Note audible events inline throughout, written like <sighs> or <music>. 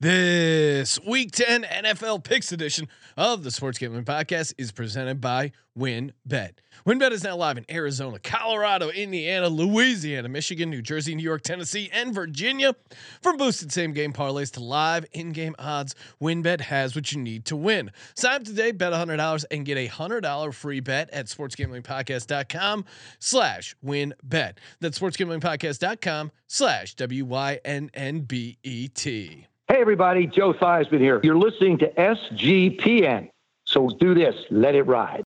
This week 10 NFL picks edition of the Sports Gambling Podcast is presented by WynnBet. WynnBet is now live in Arizona, Colorado, Indiana, Louisiana, Michigan, New Jersey, New York, Tennessee, and Virginia. From boosted same game parlays to live in game odds, WynnBet has what you need to win. Sign up today, bet $100 and get a $100 free bet at sportsgamblingpodcast.com slash wynnbet. That's sportsgamblingpodcast.com slash W-Y-N-N-B-E-T. Hey, everybody, Joe Theismann here. You're listening to SGPN. So do this, let it ride.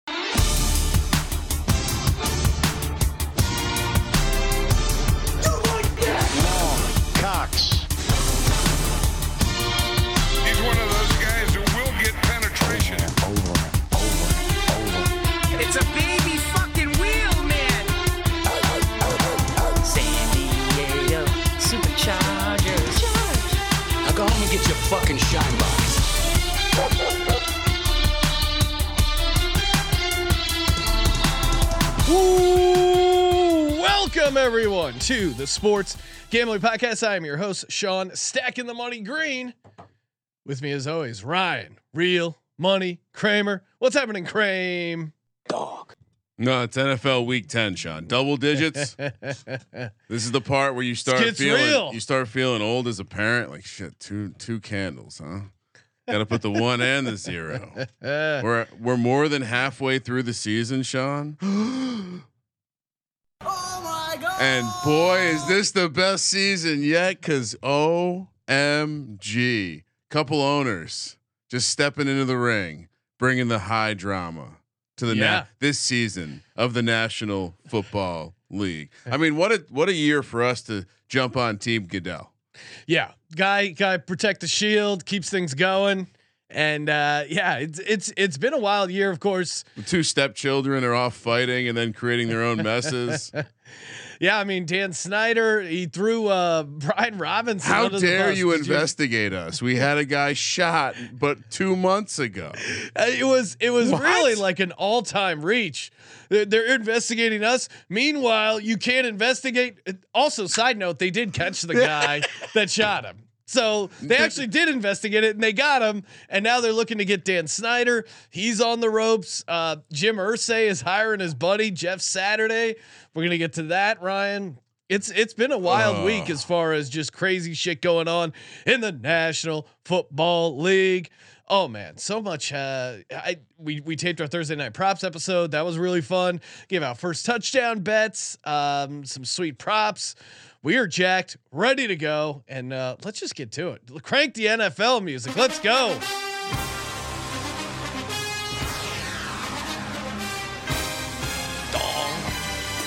To the Sports Gambling Podcast. I am your host, Sean Stacking the Money Green. With me as always, Ryan, Real Money Kramer. What's happening, Kramer? Dog. No, it's NFL Week Ten, Sean. Double digits. <laughs> this is the part where you start feeling real. you start feeling old as a parent. Like shit, two two candles, huh? Got to put the one and the zero. <laughs> We're we're more than halfway through the season, Sean. <gasps> <gasps> <gasps> And boy, is this the best season yet? Cause OMG, couple owners just stepping into the ring, bringing the high drama to the Yeah. na- this season of the National Football League. I mean, what a what a year for us to jump on Team Goodell. yeah, guy, guy, protect the shield, keeps things going, and uh, yeah, it's it's it's been a wild year, of course. The two stepchildren are off fighting and then creating their own messes. <laughs> Yeah, I mean Dan Snyder, he threw uh, <laughs> Brian Robinson. How dare you Did investigate us? We had a guy shot, but two months ago. Uh, It was it was What? really like an all time reach. They're, they're investigating us. Meanwhile, you can't investigate. Also, side note, they did catch the <laughs> guy that shot him. So they actually did investigate it and they got him. And now they're looking to get Dan Snyder. He's on the ropes. Uh, Jim Irsay is hiring his buddy Jeff Saturday. We're gonna get to that, Ryan. It's it's been a wild Oh. week as far as just crazy shit going on in the National Football League. Oh man, so much. Uh, I we we taped our Thursday night props episode. That was really fun. Gave out first touchdown bets, um, some sweet props. We are jacked, ready to go, and uh, let's just get to it. Crank the NFL music. Let's go.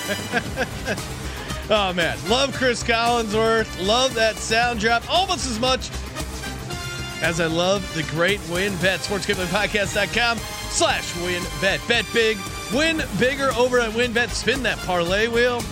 <laughs> Oh man, love Chris Collinsworth. Love that sound drop almost as much as I love the great WynnBet. SportsGamblingPodcast.com slash win bet. Bet big, win bigger over at WynnBet. Spin that parlay wheel.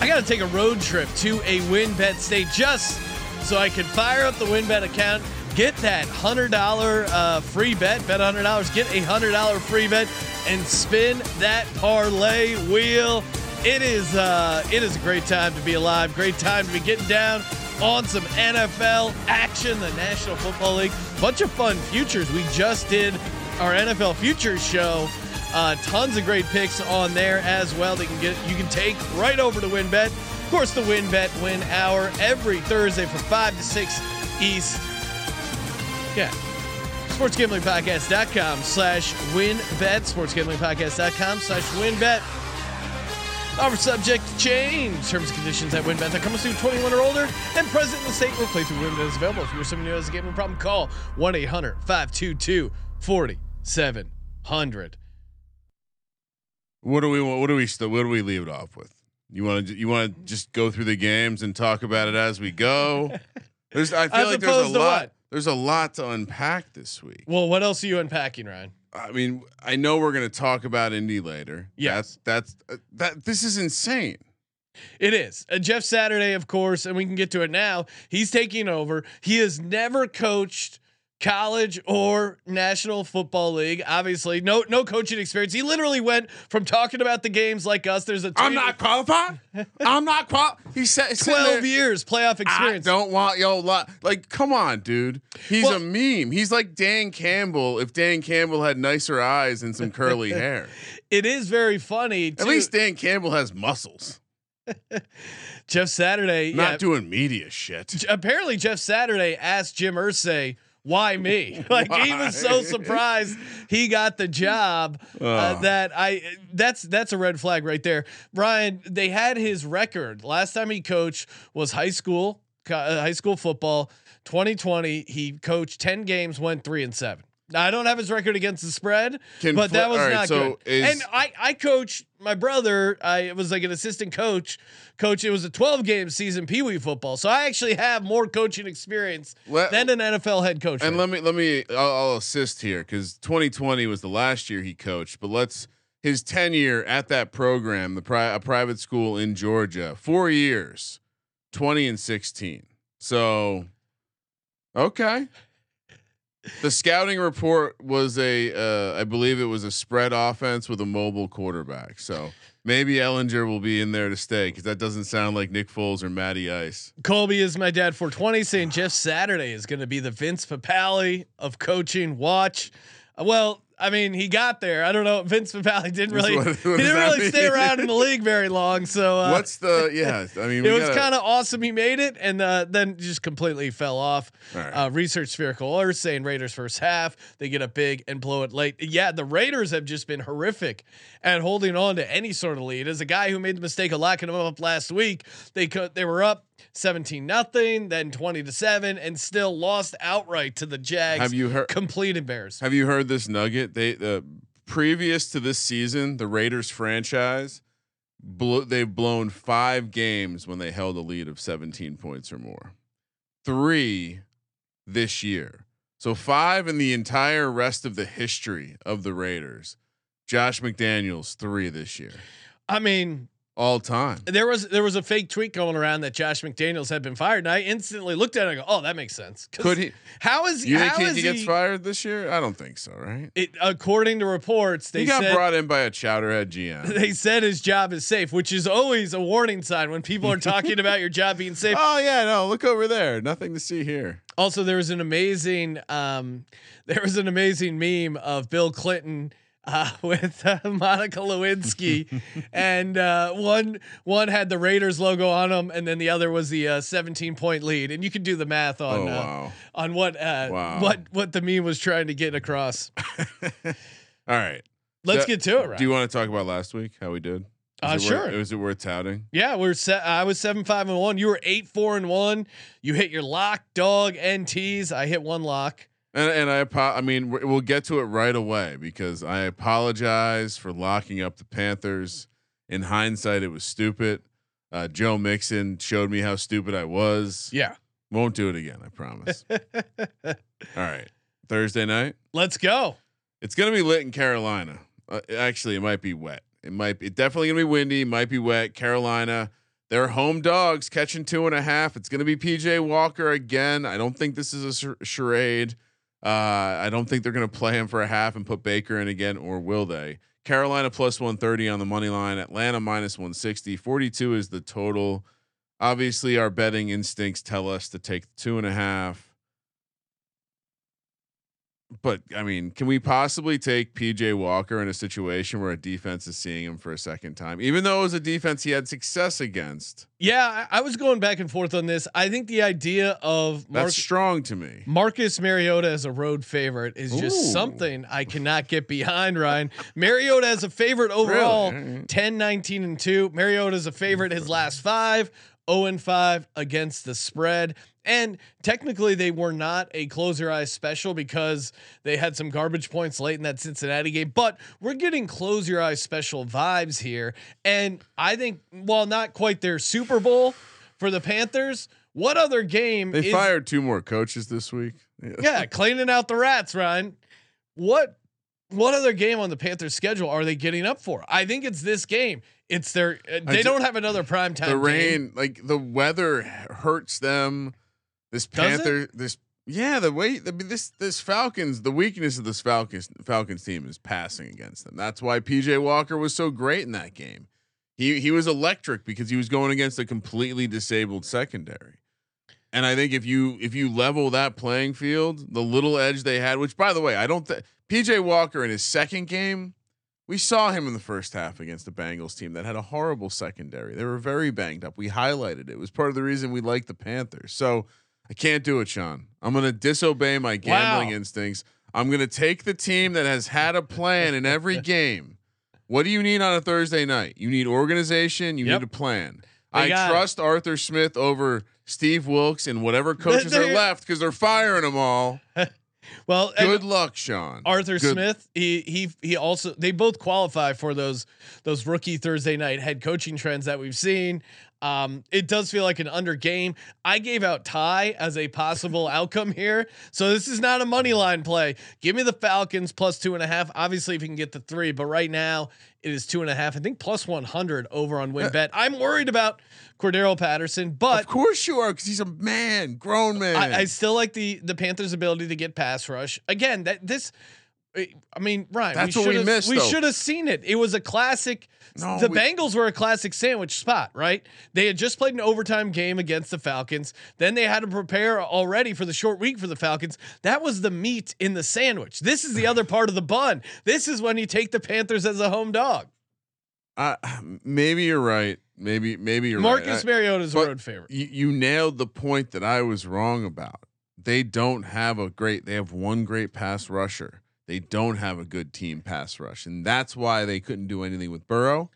I got to take a road trip to a WynnBet state just so I can fire up the WynnBet account, get that $100 uh, free bet, bet $100, get a $100 free bet, and spin that parlay wheel. It is uh, it is a great time to be alive. Great time to be getting down on some NFL action. The National Football League, bunch of fun futures. We just did our NFL futures show. Uh, tons of great picks on there as well. They can get you can take right over to WynnBet. Of course, the WynnBet Win Hour every Thursday from five to six East. Yeah. SportsGamblingPodcast.com slash wynnbet. SportsGamblingPodcast.com slash wynnbet. Offer subject to change. Terms and conditions at wynnbet.com. Must be 21 or older and present in the state where playthrough WynnBet is available. If you're someone who has a gambling problem, call 1 800 522 4700. What do we want? What do we still? What do we leave it off with? You want to? You want to just go through the games and talk about it as we go? <laughs> There's. I feel As like there's a lot. what? There's a lot to unpack this week. Well, what else are you unpacking, Ryan? I mean, I know we're going to talk about Indy later. Yes. That's that's uh, that. This is insane. It is. Uh, Jeff Saturday, of course, and we can get to it now. He's taking over. He has never coached college or National Football League. Obviously, no no coaching experience. He literally went from talking about the games like us. There's a I'm not qualified. I'm not qual. He said twelve there, years playoff experience I don't want yo lot. Like, come on, dude. He's Well- a meme. He's like Dan Campbell. If Dan Campbell had nicer eyes and some curly <laughs> hair, It is very funny. at too. least Dan Campbell has muscles. <laughs> Jeff Saturday. Not yeah, doing media shit. apparently Jeff Saturday asked Jim Irsay why me? <laughs> <laughs> Like he was so surprised he got the job uh, Oh. that i that's that's a red flag right there. Brian they had his record. Last time he coached was high school uh, high school football 2020 he coached 10 games went 3 and 7 now, I don't have his record against the spread, Can but that was right, not so good. and I, I coach my brother. I was like an assistant coach. Coach, it was a 12 game season Pee Wee football, so I actually have more coaching experience Let- than an NFL head coach. And would. let me let me I'll, I'll assist here because 2020 was the last year he coached, but let's his tenure at that program, the pri- a private school in Georgia, four years, 20 and 16. So, okay. The scouting report was a, uh, I believe it was a spread offense with a mobile quarterback. So maybe Ehlinger will be in there to stay because that doesn't sound like Nick Foles or Matty Ice. Colby is my dad 420 saying Jeff Saturday is going to be the Vince Papale of coaching. Watch. Well, I mean, he got there. I don't know. <laughs> Vince Papale <laughs> didn't really, what- what he didn't really mean? stay around in the <laughs> league very long. So uh, What's the yeah? I mean, it was kind of awesome. He made it, and uh, then just completely fell off. Right. Uh, research spherical Earth saying Raiders first half they get a big and blow it late. Yeah, the Raiders have just been horrific at holding on to any sort of lead. As a guy who made the mistake of locking them up last week, they could they were up seventeen nothing, then twenty to seven, and still lost outright to the Jags. Have you heard? complete embarrassment? Have you heard this nugget? They the previous to this season, the Raiders franchise, blew, they've blown five games when they held a lead of 17 points or more. Three this year. So five in the entire rest of the history of the Raiders. Josh McDaniels three this year, I mean, all time. there was there was a fake tweet going around that Josh McDaniels had been fired, and I instantly looked at it and I go, "Oh, that makes sense." Could he? How is You think how he, is he gets fired this year? I don't think so. Right? It, according to reports, they he got said brought in by a chowderhead GM. <laughs> they said his job is safe, which is always a warning sign when people are talking about your job being safe. <laughs> oh yeah, no, look over there. Nothing to see here. Also, there was an amazing um, there was an amazing meme of Bill Clinton. Uh, <laughs> with uh, Monica Lewinsky, and uh, one one had the Raiders logo on them, and then the other was the uh, 17 point lead, and you can do the math on Oh uh, wow. on what uh, Wow. what what the meme was trying to get across. <laughs> All right. Let's Do- get to it, right? Do you want to talk about last week? How we did? Uh, Was it sure. Worth, was it worth touting? Yeah, we're set. I was seven five and one. You were eight four and one. You hit your lock, dog, and tease. I hit one lock. And and I apo- I mean we- we'll get to it right away because I apologize for locking up the Panthers. In hindsight, it was stupid. Uh, Joe Mixon showed me how stupid I was. Yeah, Won't do it again. I promise. <laughs> All right. Thursday night. let's go. It's gonna be lit in Carolina. Uh, actually, it might be wet. It might be definitely gonna be windy. Might be wet. Carolina. They're home dogs catching two and a half. It's gonna be PJ Walker again. I don't think this is a char- charade. Uh, I don't think they're gonna play him for a half and put Baker in again, or will they? Carolina plus 130 on the money line. Atlanta minus 160. 42 is the total. Obviously, our betting instincts tell us to take two and a half. But I mean, can we possibly take PJ Walker in a situation where a defense is seeing him for a second time, even though it was a defense he had success against? Yeah, I, I was going back and forth on this. I think the idea of Mark, That's strong to me. Marcus Mariota as a road favorite is just Ooh. something I cannot get behind. Ryan Mariota as a favorite overall, Really? 10, 19, and two. Mariota is a favorite his last five. 0 and 5 against the spread. And technically, they were not a close your eyes special because they had some garbage points late in that Cincinnati game. But we're getting close your eyes special vibes here. And I think, while not quite their Super Bowl for the Panthers, what other game They is fired two more coaches this week. Yeah. <laughs> yeah, cleaning out the rats, Ryan. What what other game on the Panthers schedule are they getting up for? I think it's this game. It's their uh, they don't have another prime time. the game. rain, like the weather hurts them. This Panther, this Yeah, the way mean, this this Falcons, the weakness of this Falcons Falcons team is passing against them. That's why PJ Walker was so great in that game. He he was electric because he was going against a completely disabled secondary. And I think if you if you level that playing field, the little edge they had, which by the way, I don't think PJ Walker in his second game, we saw him in the first half against the Bengals team that had a horrible secondary. They were very banged up. We highlighted it. It was part of the reason we like the Panthers. So I can't do it, Sean. I'm going to disobey my gambling Wow. instincts. I'm going to take the team that has had a plan in every <laughs> game. What do you need on a Thursday night? You need organization. You Yep. need a plan. They I got it. trust Arthur Smith over Steve Wilks and whatever <laughs> coaches they're- left because they're firing them all. <laughs> Well, Good luck, Sean. Arthur Good- Smith, he he he also they both qualify for those those rookie Thursday night head coaching trends that we've seen. Um, it does feel like an under game. I gave out tie as a possible <laughs> outcome here, so this is not a money line play. Give me the Falcons plus two and a half. Obviously, if you can get the three, but right now it is two and a half. I think plus one hundred over on win bet. I'm worried about Cordarrelle Patterson, but Of course you are, because he's a man, grown man. I, I still like the the Panthers' ability to get pass rush. Again, that this, Eh, I mean, Ryan, That's we what we missed, We should have seen it. It was a classic. No, the we- Bengals were a classic sandwich spot, right? They had just played an overtime game against the Falcons. Then they had to prepare already for the short week for the Falcons. That was the meat in the sandwich. This is the other <sighs> part of the bun. This is when you take the Panthers as a home dog. I- maybe you're right. Maybe maybe you're Marcus right. I- Mariota's a road favorite. You, you nailed the point that I was wrong about. They don't have a great. They have one great pass rusher. They don't have a good team pass rush, and that's why they couldn't do anything with Burrow.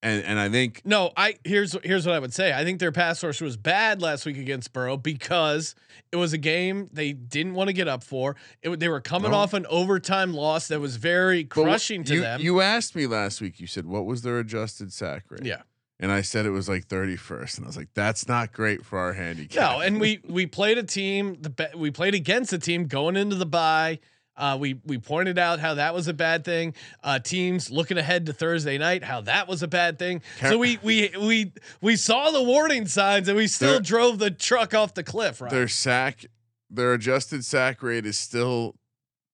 And and I think No, I here's here's what I would say. I think their pass rush was bad last week against Burrow because it was a game they didn't want to get up for. It, they were coming No. off an overtime loss that was very crushing to you, them. You asked me last week. You said what was their adjusted sack rate? yeah. and I said it was like 31st, and I was like, that's not great for our handicap. No, and we we played a team. The be- we played against a team going into the bye. Uh, we we pointed out how that was a bad thing. Uh, teams looking ahead to Thursday night, how that was a bad thing. Car- so we we we we saw the warning signs, and we still They're- drove the truck off the cliff. Right? their sack, their adjusted sack rate is still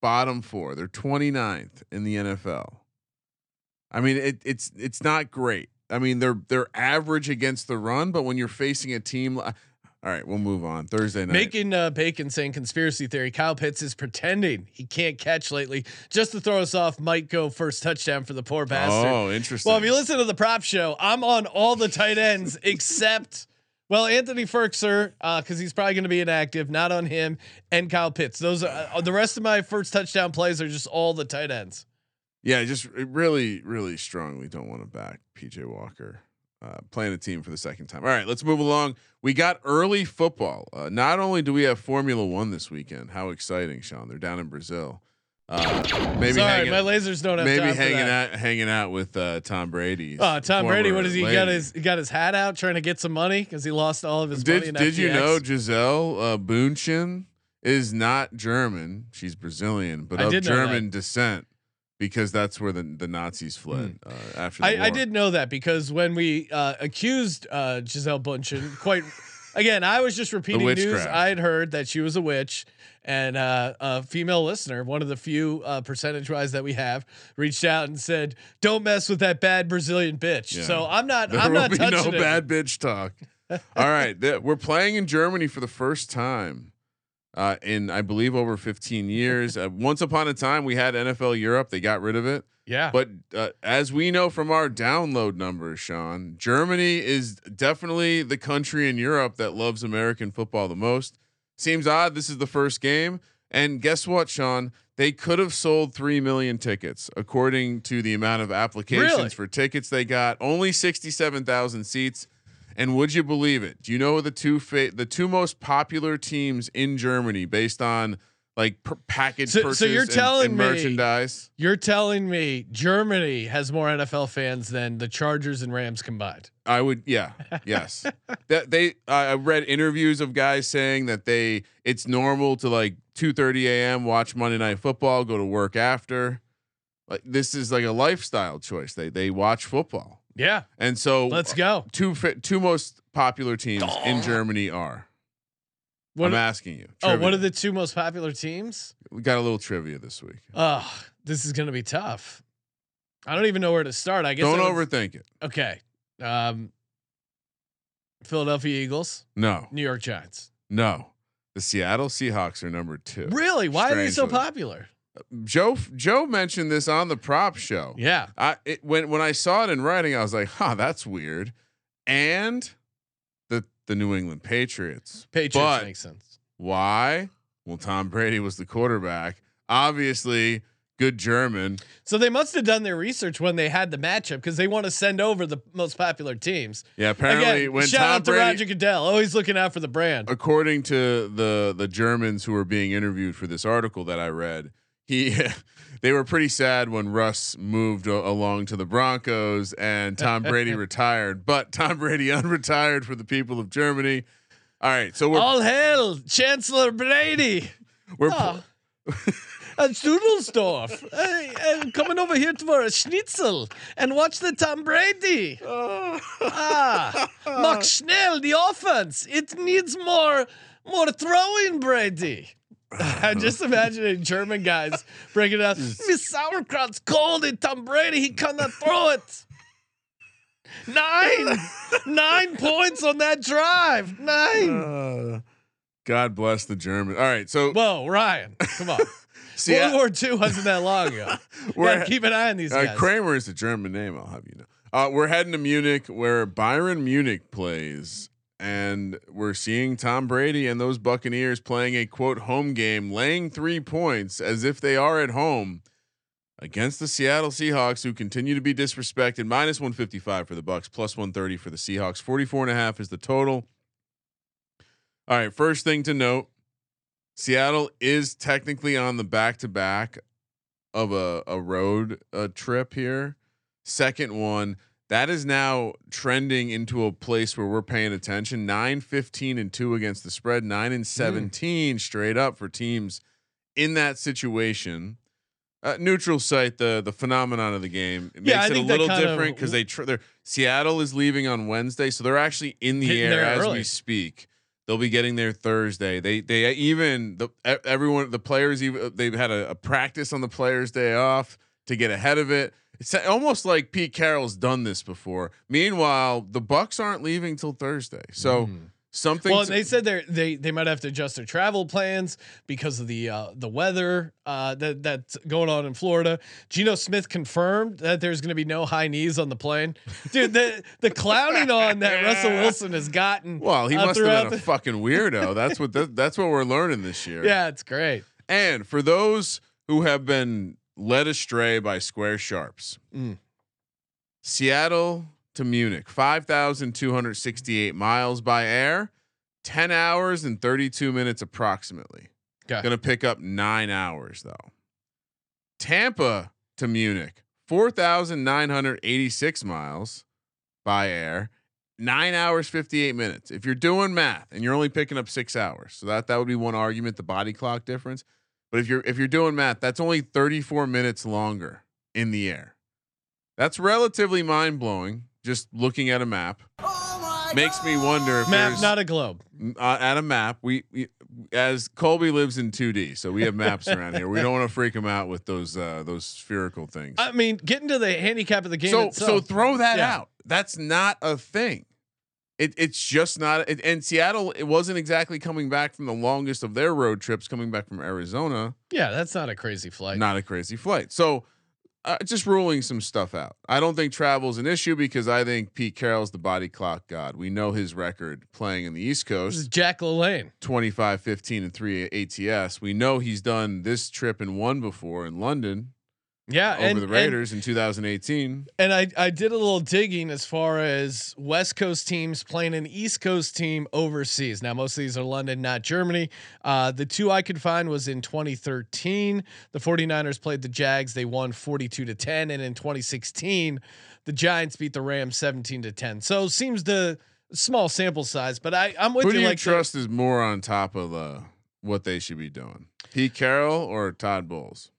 bottom four. They're 29th in the NFL. I mean, it, it's it's not great. I mean, they're they're average against the run, but when you're facing a team, all right, we'll move on. Thursday night. Making uh, Bacon saying conspiracy theory. Kyle Pitts is pretending he can't catch lately just to throw us off. Might go first touchdown for the poor bastard. oh, interesting. well, if you listen to the prop show, I'm on all the tight ends <laughs> except. Well, Anthony Firkser, because he's probably going to be inactive, not on him, and Kyle Pitts. Those are uh, the rest of my first touchdown plays are just all the tight ends. Yeah, I just really, really strongly don't want to back PJ Walker uh, playing a team for the second time. All right, let's move along. We got early football. Uh, not only do we have Formula One this weekend, how exciting, Sean! They're down in Brazil. Uh, maybe Sorry, hanging, my lasers don't have maybe time for hanging out, hanging out with uh, Tom Brady. Oh, Tom Brady, what former he lady. got his he got his hat out trying to get some money because he lost all of his money. Did in Did you know Gisele uh, Bündchen is not German? She's Brazilian, but I of German descent because that's where the the Nazis fled uh, after. The Hmm. I, I did know that because when we uh, accused uh, Gisele Bündchen, quite <laughs> again, I was just repeating news. I had heard that she was a witch, and uh, a female listener, one of the few uh, percentage wise that we have, reached out and said, "Don't mess with that bad Brazilian bitch." Yeah. So I'm not. There I'm will not be touching no it. bad bitch talk. All right, <laughs> th- we're playing in Germany for the first time uh, in I believe over 15 years. <laughs> Uh, once upon a time, we had NFL Europe. They got rid of it. Yeah, But uh, as we know from our download numbers, Sean, Germany is definitely the country in Europe that loves American football the most. Seems odd. This is the first game, and guess what, Sean? They could have sold three million tickets, according to the amount of applications Really? for tickets they got. Only sixty-seven thousand seats. And would you believe it? Do you know the two fa- the two most popular teams in Germany based on like per- package So- so you're and- telling and me- merchandise? you're telling me Germany has more NFL fans than the Chargers and Rams combined. I would, yeah, yes. <laughs> that they, I read interviews of guys saying that they, it's normal to like two thirty a.m. watch Monday Night Football, go to work after. Like this is like a lifestyle choice. They they watch football, Yeah, and so let's go. two two most popular teams in Germany are What I'm are- asking you. oh, what are the two most popular teams? We got a little trivia this week. Oh, this is going to be tough. I don't even know where to start. I guess Don't I would- overthink it. Okay. Um, Philadelphia Eagles, No, New York Giants. no. The Seattle Seahawks are number two. Really? Why are they so popular? Joe Joe mentioned this on the prop show. Yeah. I it, when when I saw it in writing, I was like, "Huh, that's weird." And the the New England Patriots. Patriots But makes sense. why? Well, Tom Brady was the quarterback. Obviously, good German. So they must have done their research when they had the matchup because they want to send over the most popular teams. Yeah, apparently Again, when shout Tom out to Brady, Roger Goodell, always looking out for the brand. according to the the Germans who were being interviewed for this article that I read, he <laughs> they were pretty sad when Russ moved along to the Broncos and Tom Brady <laughs> retired, but Tom Brady <laughs> unretired for the people of Germany. All right, so we're All hail Chancellor Brady. we're Oh. At Studelsdorf. Hey, I'm coming over here for a schnitzel and watch the Tom Brady. Oh. ah, mach schnell the offense. It needs more more throwing, Brady. <laughs> I'm just imagining German guys breaking it out. This sauerkraut's cold and Tom Brady, he cannot throw it. Nine, <laughs> nine points on that drive. Nine. Uh, God bless the German. All right, so Whoa, Ryan, come on. <laughs> see, World War II wasn't that long ago. we're- Gotta keep an eye on these Uh, guys. Kramer is a German name. I'll have you know. Uh, we're heading to Munich, where Bayern Munich plays, and we're seeing Tom Brady and those Buccaneers playing a quote home game, laying three points as if they are at home against the Seattle Seahawks, who continue to be disrespected. Minus one fifty five for the Bucks, plus one thirty for the Seahawks. Forty four and a half is the total. All right, first thing to note. Seattle is technically on the back to back of a, a road uh, trip here. Second one, that is now trending into a place where we're paying attention. 9 15 and 2 against the spread, 9 and 17 straight up for teams in that situation. Uh, neutral site, the the phenomenon of the game. It Yeah, I makes it a little different because they tr- they're Seattle is leaving on Wednesday, so they're actually in the air as early. we speak. They'll be getting there Thursday. They they uh, even the everyone the players even uh, they've had a, a practice on the players' day off to get ahead of it. It's almost like Pete Carroll's done this before. Meanwhile, the Bucks aren't leaving till Thursday, so something. well, they said they they they might have to adjust their travel plans because of the uh, the weather uh, that that's going on in Florida. Geno Smith confirmed that there's going to be no high knees on the plane. Dude, the the clowning on that <laughs> Russell Wilson has gotten. well, he uh, must have been a fucking weirdo. That's what that, that's what we're learning this year. <laughs> Yeah, it's great. And for those who have been led astray by square sharps, Mm. Seattle to Munich, 5,268 miles by air, 10 hours and 32 minutes approximately. Okay. Going to pick up nine hours though. Tampa to Munich, 4,986 miles by air, nine hours, 58 minutes. If you're doing math and you're only picking up six hours, so that, that would be one argument, the body clock difference. But if you're if you're doing math, that's only 34 minutes longer in the air. That's relatively mind blowing. Just looking at a map makes me wonder if Map, not a globe. uh, at a map. We, we as Colby lives in 2D, so we have maps around here. We don't want to freak him out with those uh, those spherical things. I mean, getting to the handicap of the game. so itself, so throw that Yeah. out. That's not a thing. It, it's just not. It, and Seattle, it wasn't exactly coming back from the longest of their road trips, coming back from Arizona. yeah, that's not a crazy flight. Not a crazy flight. So uh, just ruling some stuff out. I don't think travel's an issue because I think Pete Carroll's the body clock god. We know his record playing in the East This is Coast. Jack LaLanne. 25 15 and 3 ATS. We know he's done this trip and one before in London Yeah, over and, the and- Raiders in 2018. And I, I did a little digging as far as West Coast teams playing an East Coast team overseas. Now, most of these are London, not Germany. Uh, the two I could find was in 2013. The 49ers played the Jags. They won 42 to 10. And in 2016, the Giants beat the Rams 17 to 10. So seems the small sample size, but I, I'm with Who you. do you like the- trust is more on top of uh, what they should be doing? Pete Carroll or Todd Bowles?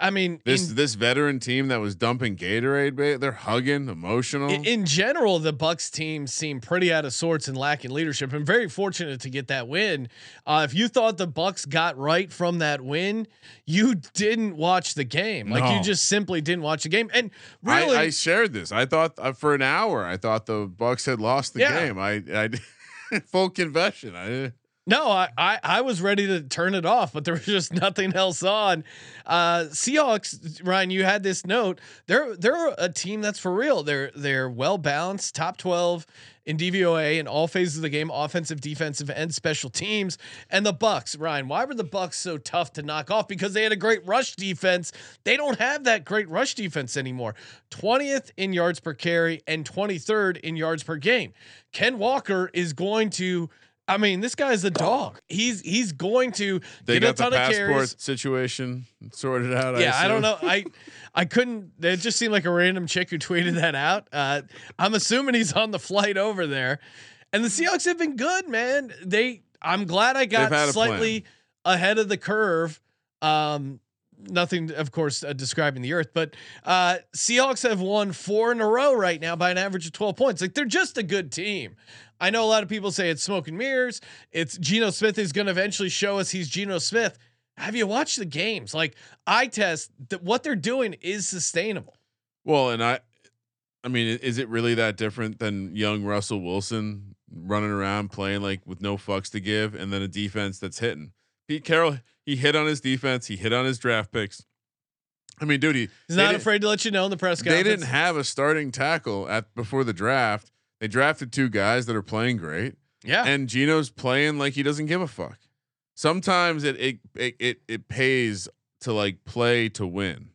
I mean, This in, this veteran team that was dumping Gatorade, they're hugging, emotional. in, in general, the Bucks team seemed pretty out of sorts and lacking leadership, I'm very fortunate to get that win. Uh, if you thought the Bucks got right from that win, you didn't watch the game. Like you just simply didn't watch the game. And I, really, I shared this. I thought uh, for an hour, I thought the Bucks had lost the Yeah. game. I, I <laughs> full confession. I No, I, I I was ready to turn it off, but there was just <laughs> nothing else on. Uh, Seahawks, Ryan, you had this note. They're they're a team that's for real. They're they're well balanced, top twelve in DVOA in all phases of the game, offensive, defensive, and special teams. And the Bucks, Ryan, why were the Bucks so tough to knock off? Because they had a great rush defense. They don't have that great rush defense anymore. Twentieth in yards per carry and twenty third in yards per game. Ken Walker is going to. I mean, this guy's a dog. He's he's going to they get a got the ton of passport carries. situation sorted out. Yeah, I, don't know. I I couldn't. It just seemed like a random chick who tweeted that out. Uh, I'm assuming he's on the flight over there. And the Seahawks have been good, man. They. I'm glad I got They've had a slightly ahead of the curve. Um, nothing, of course, uh, describing the earth, but uh, Seahawks have won four in a row right now by an average of 12 points. Like they're just a good team. I know a lot of people say it's smoke and mirrors. It's Geno Smith is going to eventually show us he's Geno Smith. Have you watched the games? Like I test that what they're doing is sustainable. Well, and I, I mean, is it really that different than young Russell Wilson running around playing like with no fucks to give, and then a defense that's hitting? Pete Carroll, he hit on his defense, he hit on his draft picks. I mean, dude, he, He's not afraid to let you know in the press They didn't have a starting tackle at before the draft. They drafted two guys that are playing great, yeah. and Geno's playing like he doesn't give a fuck. Sometimes it it it it, it pays to like play to win,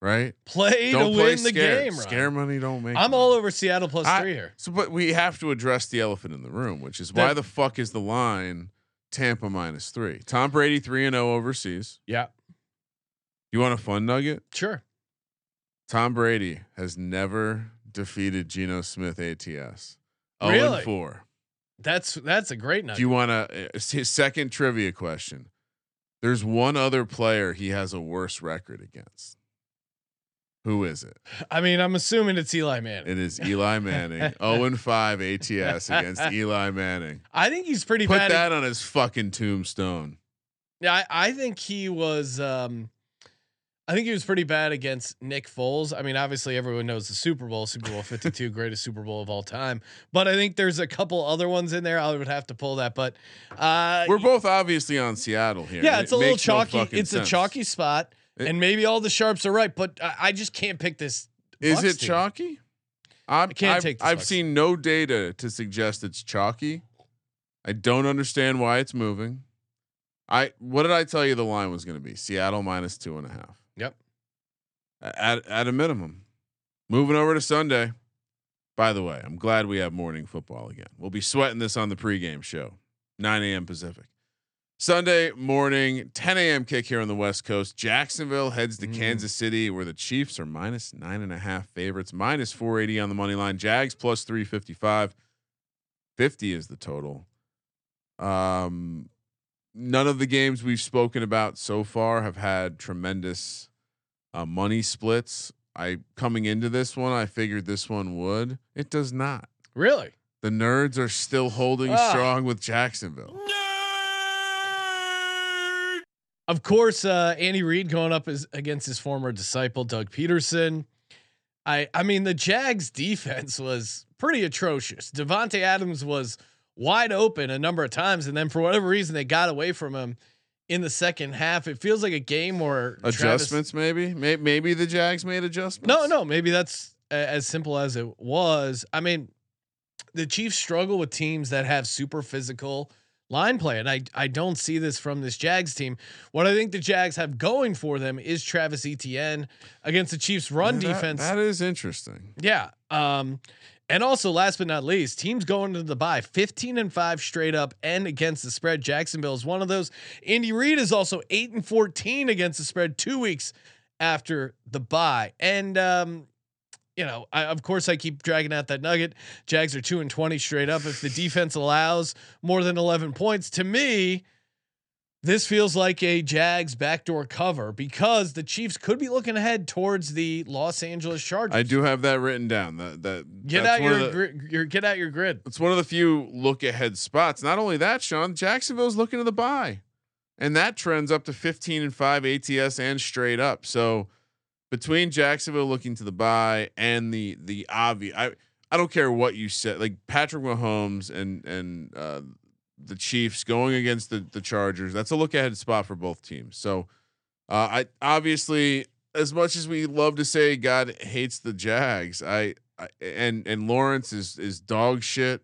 right? play don't to play win the game. Ryan. Scare money don't make. I'm money. all over Seattle plus I- three here. So, but we have to address the elephant in the room, which is why the fuck is the line Tampa minus three? Tom Brady three and zero overseas. Yeah, You want a fun nugget? sure. Tom Brady has never defeated Geno Smith ATS. 0 Really? and four. That's that's a great nugget. Do you want to his second trivia question? There's one other player he has a worse record against. Who is it? I mean, I'm assuming it's Eli Manning. It is Eli Manning. 0 <laughs> and 5 ATS against Eli Manning. I think he's pretty Put bad. that on his fucking tombstone. Yeah, I, I think he was. Um, I think he was pretty bad against Nick Foles. I mean, obviously everyone knows the Super Bowl, Super Bowl <laughs> 52, greatest Super Bowl of all time. But I think there's a couple other ones in there. I would have to pull that. But uh, We're both obviously on Seattle here. yeah, It it's a little no chalky. fucking it's a chalky spot, It- and maybe all the sharps are right. But I, I just can't pick this. Is it team. chalky? I'm, I can't I've, take this I've Bucks seen no data to suggest it's chalky. I don't understand why it's moving. I what did I tell you the line was going to be? Seattle minus two and a half. Yep. At at a minimum. Moving over to Sunday. By the way, I'm glad we have morning football again. We'll be sweating this on the pregame show, 9 a.m. Pacific. Sunday morning, 10 a.m. kick here on the West Coast. Jacksonville heads to Mm. Kansas City, where the Chiefs are minus nine and a half favorites, minus 480 on the money line. Jags plus 355. 50 is the total. Um, none of the games we've spoken about so far have had tremendous uh, money splits. I coming into this one, I figured this one would. It does not. Really? The nerds are still holding Ah. strong with Jacksonville. Of course, uh, Andy Reid going up as, against his former disciple Doug Pederson. I I mean the Jags defense was pretty atrocious. Davante Adams was wide open a number of times, and then for whatever reason they got away from him in the second half. It feels like a game where Travis- Adjustments, maybe. Maybe, maybe the Jags made adjustments. no, no, maybe that's a, as simple as it was. I mean, the Chiefs struggle with teams that have super physical line play, and I I don't see this from this Jags team. What I think the Jags have going for them is Travis Etienne against the Chiefs' run Yeah, that- defense. that is interesting. yeah. Um, and also, last but not least, teams going to the bye 15 and 5 straight up and against the spread. Jacksonville is one of those. Andy Reid is also 8 and 14 against the spread two weeks after the bye. And, um, you know, I, of course, I keep dragging out that nugget. Jags are 2 and 20 straight up. If the defense allows more than 11 points, to me, This feels like a Jags backdoor cover because the Chiefs could be looking ahead towards the Los Angeles Chargers. I do have that written down. That that Get out your, the- your get out your grid. It's one of the few look ahead spots. Not only that, Sean, Jacksonville's looking to the buy. And that trends up to 15 and 5 ATS and straight up. So between Jacksonville looking to the buy and the the obvious I I don't care what you said, like Patrick Mahomes and and uh the Chiefs going against the the Chargers, that's a look ahead spot for both teams. So uh I obviously as much as we love to say God hates the Jags, I, I and and Lawrence is is dog shit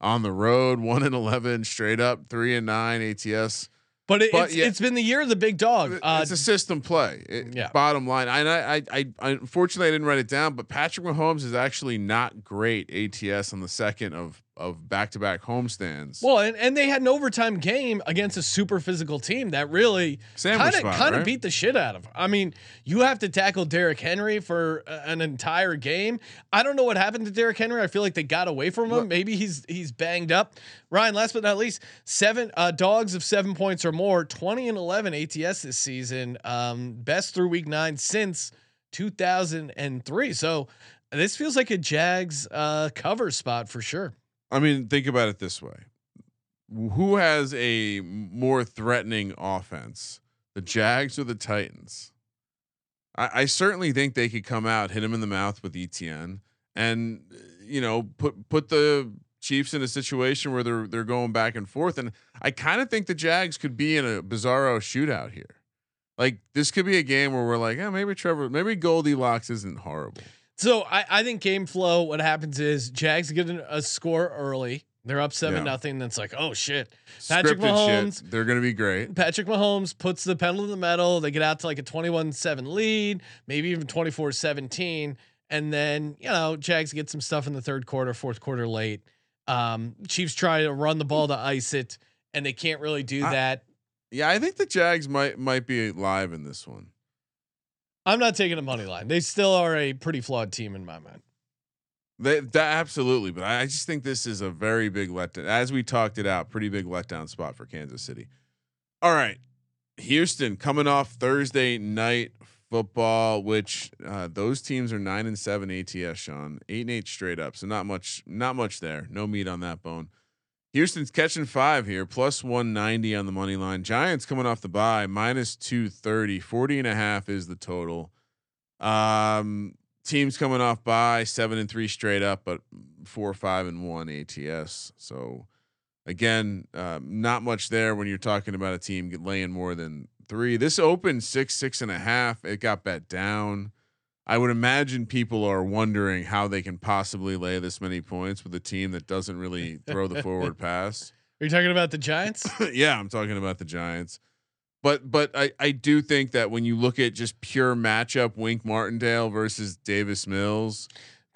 on the road, <laughs> one and eleven straight up, three and nine ATS. But, it, But it's, yeah. it's been the year of the big dog. Uh, it's a system play. It- yeah. Bottom line, and I, I, I, I, unfortunately, I didn't write it down, but Patrick Mahomes is actually not great ATS on the second of of back to back homestands. well, and, and they had an overtime game against a super physical team that really kind of kind of beat the shit out of. Them. I mean, you have to tackle Derrick Henry for an entire game. I don't know what happened to Derrick Henry. I feel like they got away from him. Look- Maybe he's he's banged up. Ryan, last but not least, seven uh, dogs of seven points or more, twenty and eleven ATS this season, um, best through week nine since two thousand and three. So this feels like a Jags uh, cover spot for sure. I mean, think about it this way: Who has a more threatening offense, the Jags or the Titans? I, I certainly think they could come out, hit him in the mouth with ETN, and eh, you know put put the Chiefs in a situation where they're they're going back and forth. And I kind of think the Jags could be in a bizarro shootout here. Like this could be a game where we're like, yeah, maybe Trevor, maybe Goldilocks isn't horrible. So I, I think game flow. What happens is Jags get an- a score early. They're up seven Yeah. nothing. That's like oh shit. Patrick Scripted Mahomes. shit, they're gonna be great. Patrick Mahomes puts the pedal to the metal. They get out to like a 21-7 lead, maybe even 24-17. And then, you know, Jags get some stuff in the third quarter, fourth quarter late. Um, Chiefs try to run the ball to ice it, and they can't really do I- that. Yeah, I think the Jags might might be live in this one. I'm not taking a money line. They still are a pretty flawed team in my mind. They, that absolutely, but I just think this is a very big letdown. As we talked it out, pretty big letdown spot for Kansas City. All right, Houston coming off Thursday night football, which uh, those teams are nine and seven ATS. Sean eight and eight straight up, so not much, not much there. No meat on that bone. Houston's catching five here, plus 190 on the money line. Giants coming off the bye, minus 230. 40 and a half is the total. Um, teams coming off by seven and three straight up, but four, five, and one ATS. So again, um, not much there when you're talking about a team laying more than three. This opened six, six and a half. It got bet down. I would imagine people are wondering how they can possibly lay this many points with a team that doesn't really throw the forward <laughs> pass. Are you talking about the Giants? <laughs> yeah, I'm talking about the Giants. But but I, I do think that when you look at just pure matchup, Wink Martindale versus Davis Mills.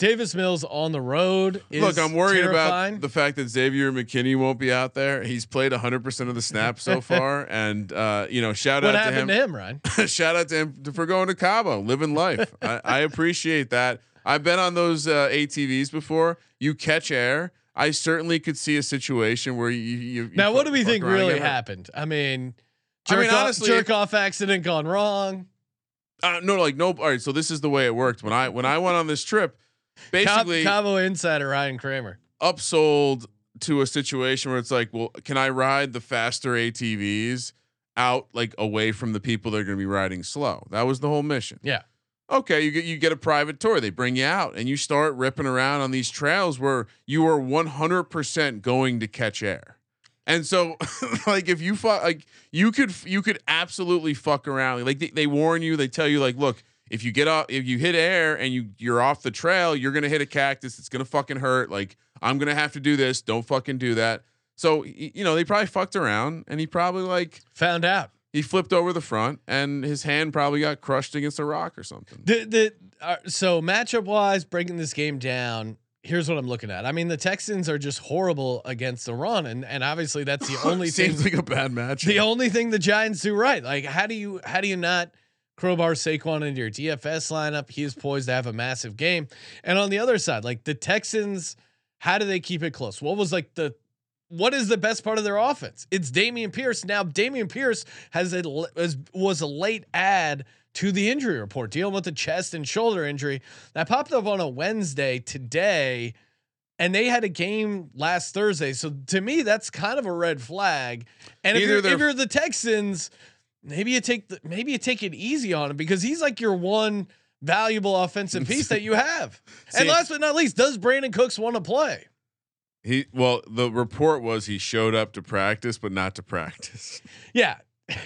Davis Mills on the road. Is look, I'm worried terrifying. about the fact that Xavier McKinney won't be out there. He's played 100 percent of the snaps so <laughs> far, and uh, you know, shout what out happened to to him. him, Ryan. <laughs> shout out to him for going to Cabo, living life. <laughs> I, I appreciate that. I've been on those uh, ATVs before. You catch air. I certainly could see a situation where you. you you Now, what do we think really happened? I mean, I jerk, mean, off, honestly, jerk off accident gone wrong. Uh, no, like no. All right, so this is the way it worked when I when I went on this trip. Basically, Cabo insider Ryan Kramer. upsold to a situation where it's like, well, can I ride the faster ATVs out like away from the people that are going to be riding slow? That was the whole mission. Yeah. Okay, you get you get a private tour. They bring you out and you start ripping around on these trails where you are 100% going to catch air. And so <laughs> like if you fuck like you could you could absolutely fuck around. Like they, they warn you, they tell you like, look, if you get off if you hit air and you you're off the trail, you're going to hit a cactus. It's going to fucking hurt. Like I'm going to have to do this. Don't fucking do that. So you know, they probably fucked around and he probably like Found out. he flipped over the front and his hand probably got crushed against a rock or something. The the uh, so matchup wise, breaking this game down. Here's what I'm looking at. I mean, the Texans are just horrible against the run, and and obviously that's the <laughs> only thing. Seems like a bad match. the only thing the Giants do right. Like, how do you how do you not crowbar Saquon into your DFS lineup? He is poised to have a massive game. And on the other side, like the Texans, how do they keep it close? What was like the what is the best part of their offense? It's Dameon Pierce. Now Dameon Pierce has a was, was a late add to the injury report, dealing with the chest and shoulder injury that popped up on a Wednesday today, and they had a game last Thursday. So to me, that's kind of a red flag. And if you're, if you're the Texans, maybe you take the maybe you take it easy on him because he's like your one valuable offensive piece that you <laughs> have. and last but not least, does Brandin Cooks want to play? He well, the report was he showed up to practice, but not to practice. Yeah. <laughs>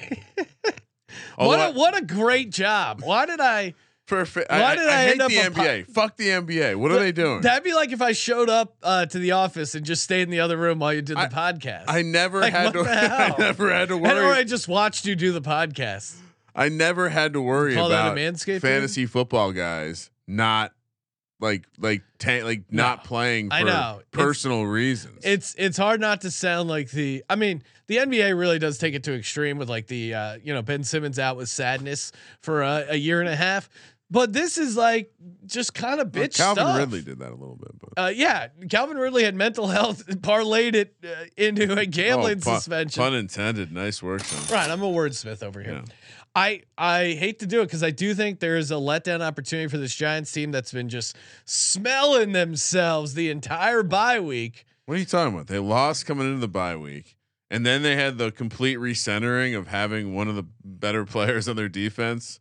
What a what a great job. Why did I Perfect. Why I, did I, I hate the a po- NBA? Fuck the NBA. What are they doing? That'd be like if I showed up uh, to the office and just stayed in the other room while you did the I- podcast. I never Like, had to. <laughs> I never had to and, or. I just watched you do the podcast. I never had to worry Call that a about fantasy football guys not like like ta- like not playing for I know. It's- personal reasons. It's it's hard not to sound like the. I mean, the NBA really does take it to extreme with like the uh, you know Ben Simmons out with sadness for a, a year and a half. But this is like just kind of Well, bitch Calvin stuff. Ridley did that a little bit, but Uh, yeah, Calvin Ridley had mental health, <laughs> parlayed it uh, into a gambling Oh, pun, suspension. Pun intended. Nice work. Right, I'm a wordsmith over here. Yeah. I I hate to do it because I do think there is a letdown opportunity for this Giants team that's been just smelling themselves the entire bye week. What are you talking about? They lost coming into the bye week, and then they had the complete recentering of having one of the better <laughs> players on their defense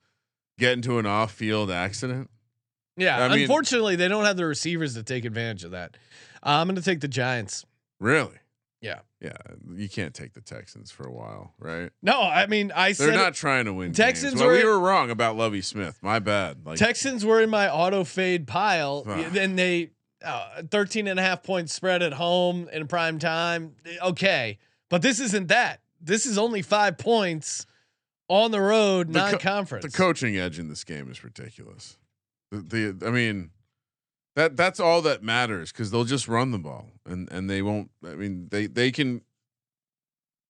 get into an off-field accident. Yeah, I mean- unfortunately, they don't have the receivers to take advantage of that. Uh, I'm going to take the Giants. Really? Yeah. Yeah. You can't take the Texans for a while, right? No, I mean I see They're not trying to win. Texans. Well, were- we were wrong about Lovie Smith. My bad. Like Texans were in my auto fade pile. Then they uh, 13 and a half point spread at home in prime time. Okay. But this isn't that. This is only five points on the road, The co- non-conference. the coaching edge in this game is ridiculous. The, the I mean, that that's all that matters because they'll just run the ball and and they won't. I mean, they they can.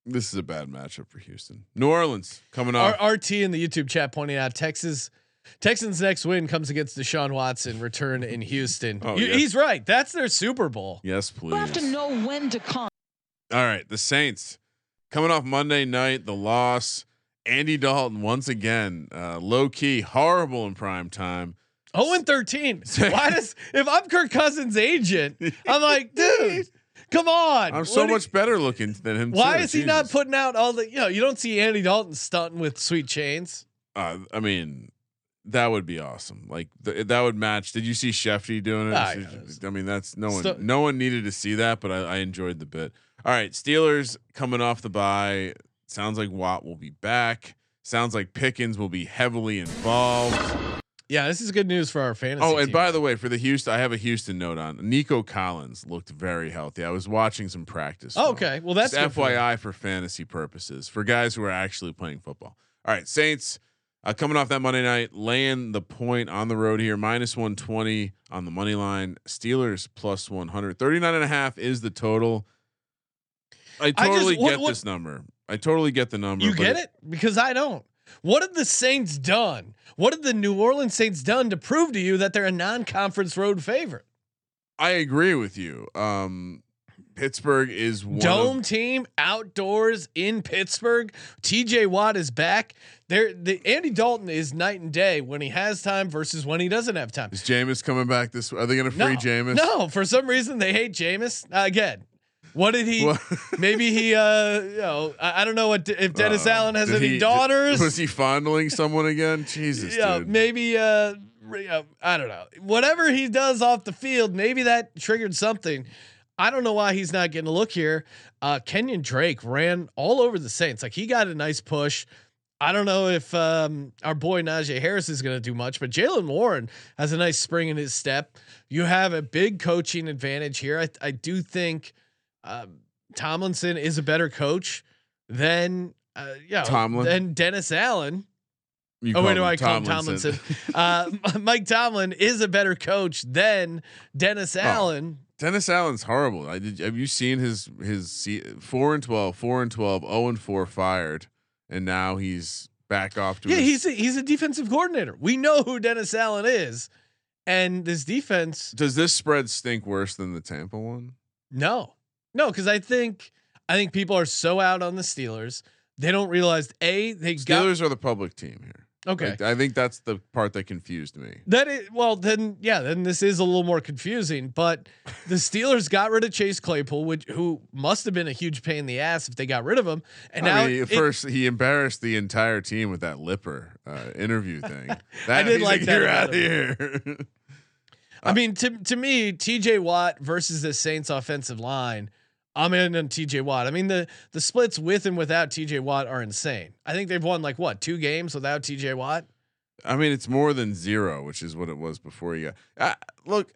This is a bad matchup for Houston. New Orleans coming off. R- RT in the YouTube chat pointing out Texas Texans next win comes against Deshaun Watson return in Houston. Oh, You- yeah. He's right. That's their Super Bowl. yes, please. You have to know when to come. All right, the Saints coming off Monday night, the loss. Andy Dalton once again, uh, low key, horrible in prime time. 0 and 13. Why does if I'm Kirk Cousins' agent, <laughs> I'm like, dude, come on. I'm so much better looking than him. Why too, is he not putting out all the you know, you don't see Andy Dalton stunting with sweet chains. Uh, I mean, that would be awesome. Like th- that would match. Did you see Shefty doing it? Ah, it's- I mean, that's no one. Stu- no one needed to see that, but I, I enjoyed the bit. All right, Steelers coming off the bye. Sounds like Watt will be back. Sounds like Pickens will be heavily involved. Yeah, this is good news for our fantasy. Oh, and team. by the way, for the Houston, I have a Houston note on. Nico Collins looked very healthy. I was watching some practice. Oh, okay. Well, that's good for. FYI for fantasy purposes for guys who are actually playing football. All right, Saints uh, coming off that Monday night, laying the point on the road here, minus 120 on the money line. Steelers plus 100. 39 and a half is the total. I I just- totally what- get what- this number. I totally get the number. You get it? Because I don't. What have the Saints done? What have the New Orleans Saints done to prove to you that they're a non-conference road favorite? I agree with you. Um, Pittsburgh is one Dome of, team outdoors in Pittsburgh. TJ Watt is back. There the Andy Dalton is night and day when he has time versus when he doesn't have time. Is Jameis coming back this? Are they going to free no, Jameis? No, for some reason they hate Jameis. Uh, again, what did he? What- maybe he. Uh, you know, I, I don't know what if Dennis Uh, Allen has any he- daughters. Was he fondling someone again? Jesus, yeah, dude. maybe. Uh, uh, I don't know. Whatever he does off the field, maybe that triggered something. I don't know why he's not getting a look here. Uh, Kenyan Drake ran all over the Saints. Like he got a nice push. I don't know if um, our boy Najee Harris is going to do much, but Jaylen Warren has a nice spring in his step. You have a big coaching advantage here. I, I do think um, Tomlinson is a better coach than uh, yeah Tomlin? than Dennis Allen. You Oh, wait, do I call him Tomlinson? <laughs> uh, Mike Tomlin is a better coach than Dennis Allen. Dennis Allen's horrible. I did. Have you seen his his four and 12, 4 and 12, 0 and four fired, and now he's back off to Yeah, his- he's a, he's a defensive coordinator. We know who Dennis Allen is, and this defense. Does this spread stink worse than the Tampa one? No, No, because I think I think people are so out on the Steelers, they don't realize a they got Steelers are the public team here. okay. Like, I think that's the part that confused me. That is well, then yeah, then this is a little more confusing. But the Steelers got rid of Chase Claypool, which who must have been a huge pain in the ass if they got rid of him. And now mean, it- first he embarrassed the entire team with that Lipper uh, interview <laughs> thing. That, did he's like that You're out of here. I mean, to to me, T.J. Watt versus the Saints offensive line. I'm in on T.J. Watt. I mean, the the splits with and without T.J. Watt are insane. I think they've won like what two games without T.J. Watt. I mean, it's more than zero, which is what it was before you got. Look,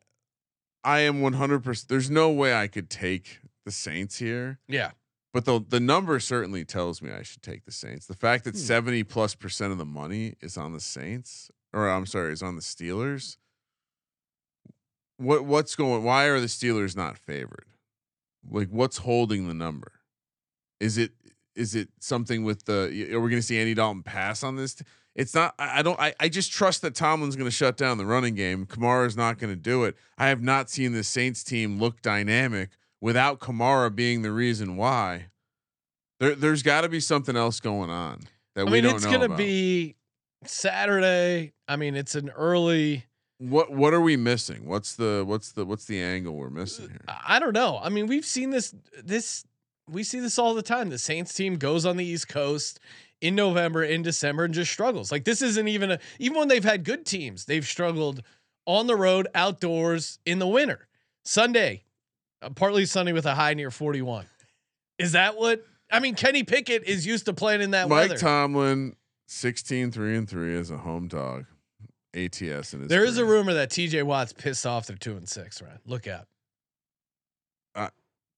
I am 100. percent There's no way I could take the Saints here, Yeah, but the the number certainly tells me I should take the Saints. The fact that Hmm. 70 plus percent of the money is on the Saints, or I'm sorry, is on the Steelers. What what's going? Why are the Steelers not favored? Like, what's holding the number? Is it is it something with the? Are we going to see Andy Dalton pass on this? It's not. I I don't. I, I just trust that Tomlin's going to shut down the running game. Kamara is not going to do it. I have not seen the Saints team look dynamic without Kamara being the reason why. There, there's got to be something else going on that I we mean, don't it's know It's gonna be Saturday. I mean, it's an early. What What are we missing? What's the What's the What's the angle we're missing here? I I don't know. I mean, we've seen this. This we see this all the time. The Saints team goes on the East Coast in November, in December, and just struggles. Like this isn't even a. Even when they've had good teams, they've struggled on the road, outdoors in the winter. Sunday, uh, partly sunny with a high near forty-one. Is that what? I mean, Kenny Pickett is used to playing in that Mike weather. Tomlin, 16 3 and 3 as a home dog. ATS in his there is a rumor that T.J. Watt's pissed off. They're two and six. Right? Look out. Uh,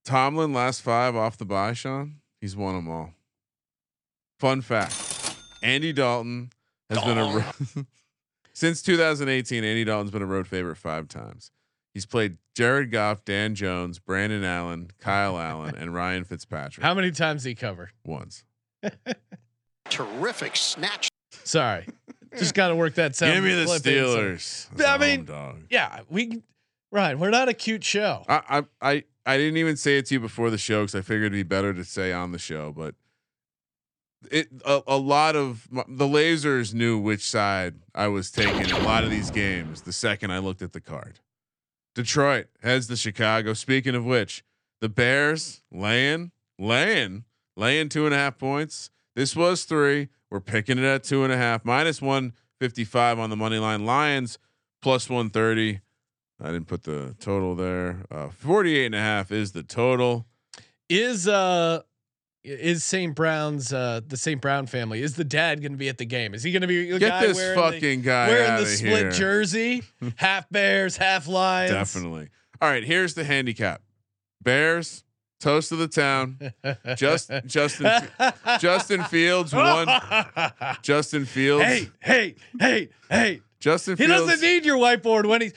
Tomlin last five off the bye, Sean. He's won them all. Fun fact: Andy Dalton has been a ro- <laughs> since 2018. Andy Dalton's been a road favorite five times. He's played Jared Goff, Dan Jones, Brandon Allen, Kyle Allen, and Ryan Fitzpatrick How many times did he cover? once. <laughs> Terrific snatch. Sorry, just got to work that sound. Give me the clip in, so- Steelers. I mean- dog. Yeah, we. Right, we're not a cute show. I, I I I didn't even say it to you before the show because I figured it'd be better to say on the show. But it a, a lot of the lasers knew which side I was taking a lot of these games. The second I looked at the card, Detroit heads to Chicago. Speaking of which, the Bears laying laying laying two and a half points. This was three. We're picking it at two and a half minus one fifty five on the money line. Lions plus one thirty. I didn't put the total there. Uh, 48 and a half is the total. Is uh, is St. Brown's uh the St. Brown family? Is the dad going to be at the game? Is he going to be the Get guy this wearing fucking the, guy wearing the split here. jersey, <laughs> half Bears, half Lions? Definitely. All right, here's the handicap. Bears, toast of the town. Just Justin Justin Fields won. <laughs> Justin Fields. hey, hey, hey, hey! Justin He doesn't need your whiteboard when he's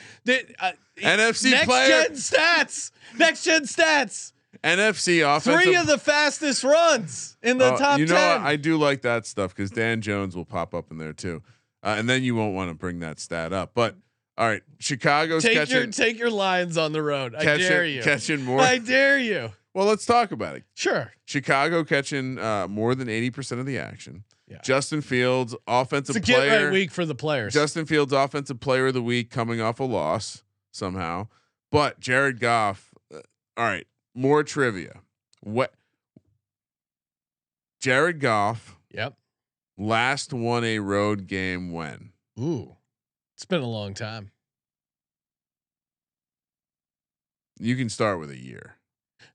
uh, NFC next player. gen stats. Next gen stats. NFC offensive. Three of the fastest runs in the Oh, top you know ten. I do like that stuff because Dan Jones will pop up in there too, uh, and then you won't want to bring that stat up. But all right, Chicago's take catching your take your Lions on the road. I catching, dare you. catching more. I dare you. Well, let's talk about it. Sure. Chicago catching uh, more than eighty percent of the action. Yeah. Justin Fields, offensive It's a get player. right week for the players. Justin Fields, offensive player of the week, coming off a loss somehow. But Jared Goff. uh, all right, more trivia. What? Jared Goff yep. last won a road game when? Ooh, it's been a long time. You can start with a year.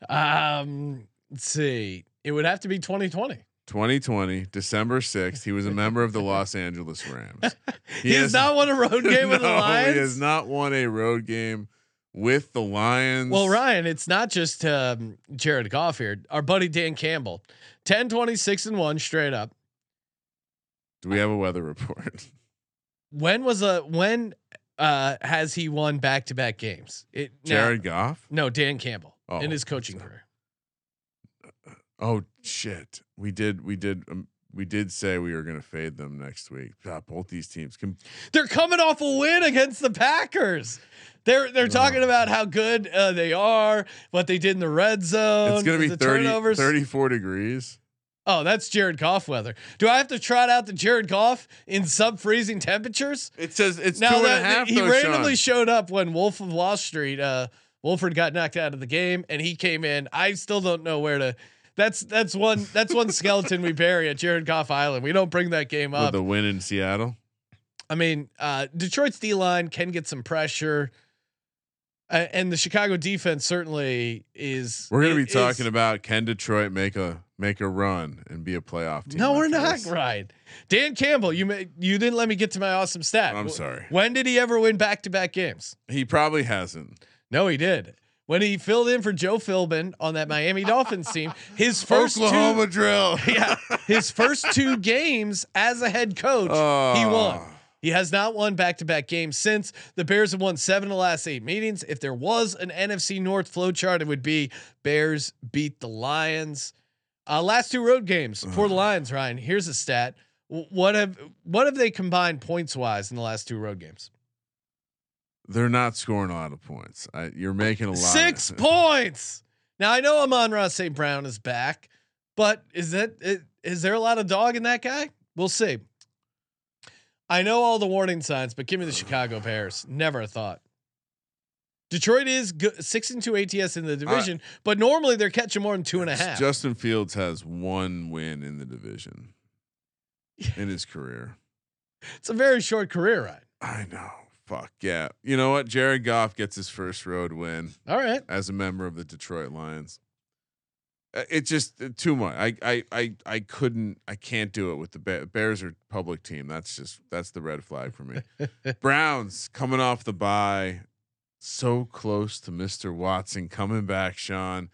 Um, let's see. It would have to be 2020. 2020, December 6th. He was a member of the Los Angeles Rams. <laughs> He, has, not won a road <laughs> game with the No, Lions. He has not won a road game with the Lions. Well, Ryan, it's not just um, Jared Goff here. Our buddy Dan Campbell, 10, 26 and one straight up. Do we have a weather report? <laughs> When was a when uh has he won back to back games? It Jared Goff? no, Dan Campbell in Oh, his coaching career. Oh shit. We did we did um, we did say we were going to fade them next week. God, both these teams can. They're coming off a win against the Packers. They're they're talking about how good uh, they are, what they did in the red zone. It's going to be the 30, turnovers. 34 degrees. Oh, that's Jared Goff weather. Do I have to trot out the Jared Goff in sub freezing temperatures? It says it's Now two and a that half. he though, randomly Sean. showed up when Wolf of Wall Street, uh, Wolford got knocked out of the game, and he came in. I still don't know where to. That's that's one that's one skeleton we bury at Jared Goff Island. We don't bring that game up. with the win in Seattle. I mean, uh, Detroit's D line can get some pressure, uh, and the Chicago defense certainly is. We're going to be is- talking about can Detroit make a make a run and be a playoff team? No, we're not this? right. Dan Campbell, you may, you didn't let me get to my awesome stat. I'm sorry. When did he ever win back to back games? He probably hasn't. No, he did. When he filled in for Joe Philbin on that Miami Dolphins <laughs> team, his first Oklahoma two, drill. <laughs> yeah, his first two games as a head coach, he won. Oh. He has not won back-to-back games since. The Bears have won seven of the last eight meetings. If there was an NFC North flowchart, it would be Bears beat the Lions. Uh, last two road games for the Lions. Ryan, here's a stat. What have what have they combined points wise in the last two road games? They're not scoring a lot of points. I, you're making a lot. Six of, <laughs> points. Now I know Amon-Ra St. Brown is back, but is that i- there a lot of dog in that guy? We'll see. I know all the warning signs, but give me the Chicago Bears. Never a thought. Detroit is good, six and two ATS in the division, but normally they're catching more than two and a half. Justin Fields has one win in the division <laughs> in his career. it's a very short career right? I know. Fuck yeah. You know what? Jared Goff gets his first road win All right. as a member of the Detroit Lions. Uh, It's just uh, too much. I, I I I couldn't. I can't do it with the Bears. Bears are public team. That's just that's the red flag for me. <laughs> Browns coming off the bye, so close to Mister Watson coming back, Sean,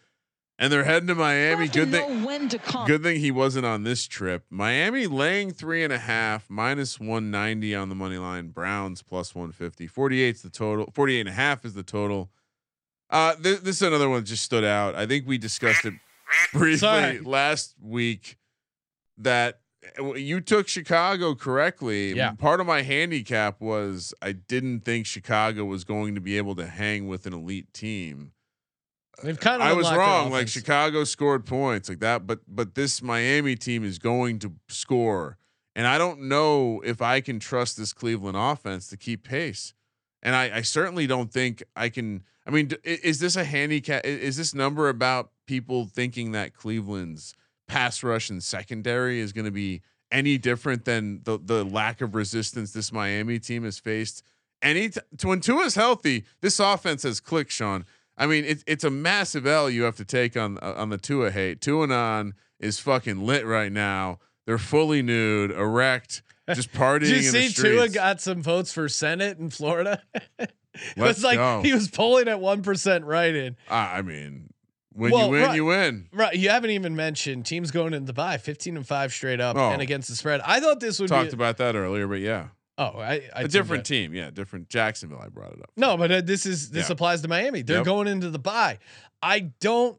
and they're heading to Miami. Good thing. when to come. Good thing he wasn't on this trip. Miami laying three and a half, minus 190 on the money line. Browns plus 150. 48 is the total. 48 and a half is the total. Uh, th- this is another one that just stood out. I think we discussed it briefly Sorry. last week that uh, you took Chicago correctly. Yeah. Part of my handicap was I didn't think Chicago was going to be able to hang with an elite team. They've kind of I was wrong. Like. Chicago scored points like that, but but this Miami team is going to score, and I don't know if I can trust this Cleveland offense to keep pace. And I, I certainly don't think I can. I mean, is this a handicap? i- Is this number about people thinking that Cleveland's pass rush and secondary is going to be any different than the the lack of resistance this Miami team has faced? Any t- when Tua's healthy, this offense has clicked, Sean. I mean, it's it's a massive L you have to take on uh, on the Tua hate. Tuanon is fucking lit right now. They're fully nude, erect, just partying <laughs> Did you in see the Tua got some votes for Senate in Florida? <laughs> it Let's was like go. he was polling at one percent right in. I I mean, when Well, you win, right. you win. Right, you haven't even mentioned teams going into the bye, fifteen and five straight up, Oh. and against the spread. I thought this would be Talked be about that earlier, but yeah, oh, I, I a different that. team. Yeah, different Jacksonville. I brought it up. No, but uh, this is this Yeah. applies to Miami. They're Yep. going into the bye. I don't.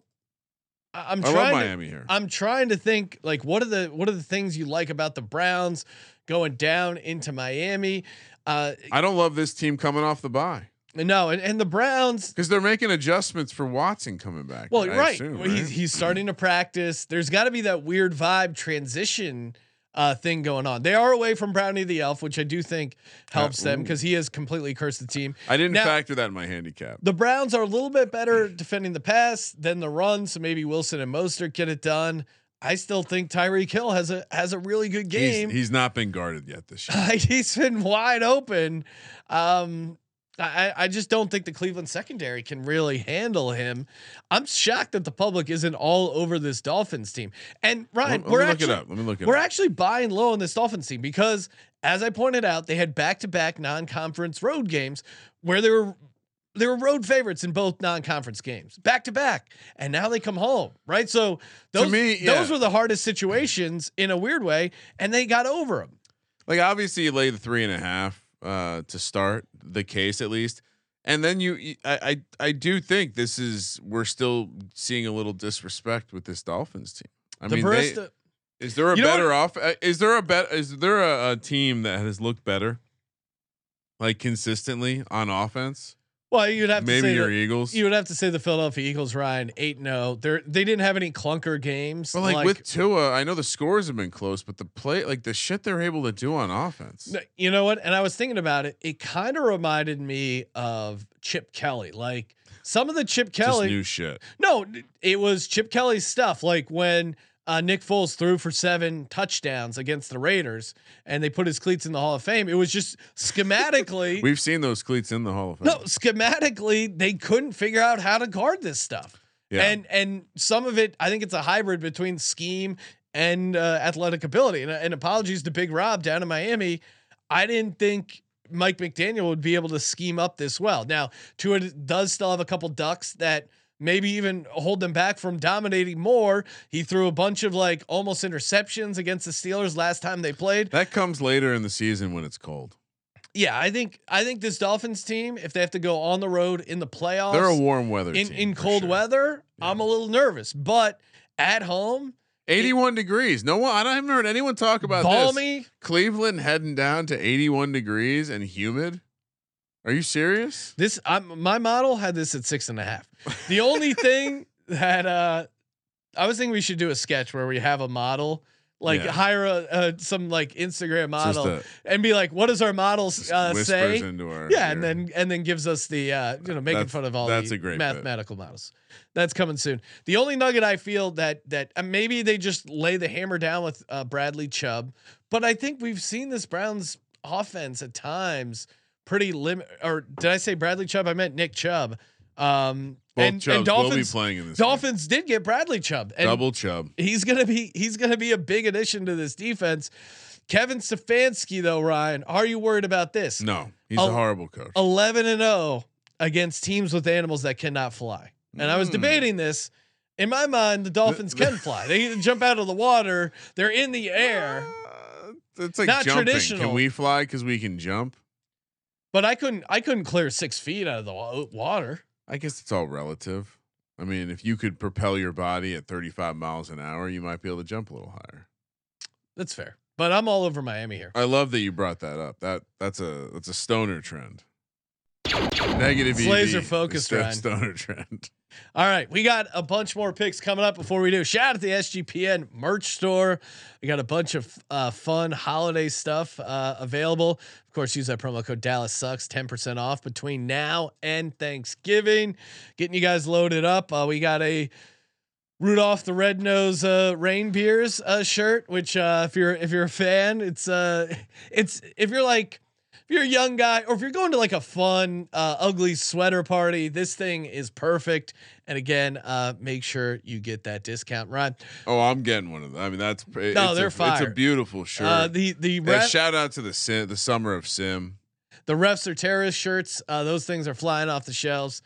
I- I'm I love trying. to, Miami here. I'm trying to think like what are the what are the things you like about the Browns going down into Miami? Uh, I don't love this team coming off the bye no, and, and the Browns. because they're making adjustments for Watson coming back. Well, right. assume, Well, He's right? he's starting to practice. There's got to be that weird vibe transition uh, thing going on. They are away from Brownie the Elf, which I do think helps them because he has completely cursed the team. I didn't Now- factor that in my handicap. The Browns are a little bit better defending the pass than the run, so maybe Wilson and Mostert get it done. I still think Tyreek Hill has a has a really good He's, game. he's not been guarded yet this <laughs> year. he's been wide open. Um, I, I just don't think the Cleveland secondary can really handle him. I'm shocked that the public isn't all over this Dolphins team. And Ryan, Let, let we're look actually. Let me look it we're up. actually buying low on this Dolphins team because, as I pointed out, they had back-to-back non-conference road games where they were they were road favorites in both non-conference games, back to back, and now they come home, right? So those me, those were the hardest situations in a weird way, and they got over them. like obviously you lay the three and a half uh to start the case at least and then you I, I i do think this is we're still seeing a little disrespect with this dolphins team i the mean they, Is there a better off? uh, Is there a bet? Is there a, a team that has looked better, like consistently on offense? Well, you'd have to Maybe say your the- Eagles. You would have to say the Philadelphia Eagles, Ryan, eight zero. Oh. They they didn't have any clunker games. but like, with Tua, I know the scores have been close, but the play, like the shit they're able to do on offense. You know what? And I was thinking about it. It kind of reminded me of Chip Kelly. Like some of the Chip Just Kelly. new shit. No, it was Chip Kelly's stuff. Like when uh, Nick Foles threw for seven touchdowns against the Raiders, and they put his cleats in the Hall of Fame. It was just schematically. <laughs> We've seen those cleats in the Hall of Fame. no, schematically, they couldn't figure out how to guard this stuff. Yeah. And and some of it, I think it's a hybrid between scheme and uh, athletic ability. And, and apologies to Big Rob down in Miami. I didn't think Mike McDaniel would be able to scheme up this well. Now, Tua does still have a couple ducks that maybe even hold them back from dominating more. He threw a bunch of like almost interceptions against the Steelers last time they played. that comes later in the season when it's cold. Yeah, I think I think this Dolphins team, if they have to go on the road in the playoffs, They're a warm weather in team in cold sure. weather, I'm a little nervous. But at home, 81 degrees. No one. I haven't heard anyone talk about this. balmy. Cleveland heading down to 81 degrees and humid. Are you serious? This I'm, my model had this at six and a half. The only <laughs> thing that uh, I was thinking we should do a sketch where we have a model, like Yeah. hire a, uh, some like Instagram model a- and be like, what does our models Just uh, say? our Yeah, ear. and then and then gives us the uh, you know making That's- fun of all that's the a great bit. mathematical models. That's coming soon. The only nugget I feel that that uh, maybe they just lay the hammer down with uh, Bradley Chubb, but I think we've seen this Browns offense at times pretty limit. Or did I say Bradley Chubb? I meant Nick Chubb. Um, and, and Dolphins playing in this. game. Dolphins did get Bradley Chubb. And double Chubb. he's gonna be he's gonna be a big addition to this defense. Kevin Stefanski, though, Ryan, are you worried about this? No, he's Oh, a horrible coach. 11 and 0 against teams with animals that cannot fly. And I was Mm. debating this. In my mind, the Dolphins can fly. They can jump out of the water. They're in the air. Uh, it's like Not jumping. traditional. Can we fly because we can jump? But I couldn't I couldn't clear 6 feet out of the water. I guess it's all relative. I mean, if you could propel your body at 35 miles an hour, you might be able to jump a little higher. That's fair. But I'm all over Miami here. I love that you brought that up. That that's a that's a stoner trend. Negative It's EV laser focused, stoner <laughs> trend. All right, we got a bunch more picks coming up before we do. Shout out to the SGPN merch store. We got a bunch of uh, fun holiday stuff uh, available. Of course, use that promo code Dallas Sucks, ten percent off between now and Thanksgiving. Getting you guys loaded up. Uh, we got a Rudolph the Red Nose uh, uh, shirt, which uh, if you're if you're a fan, it's uh it's if you're like if you're a young guy or if you're going to like a fun uh, ugly sweater party, this thing is perfect. And again, uh, make sure you get that discount, right? Oh, I'm getting one of them. I mean, that's no, No, they're a, It's a beautiful shirt. Uh, the the Yeah, shout out to the sim, the summer of sim. the refs are terrorist shirts. Uh, those things are flying off the shelves.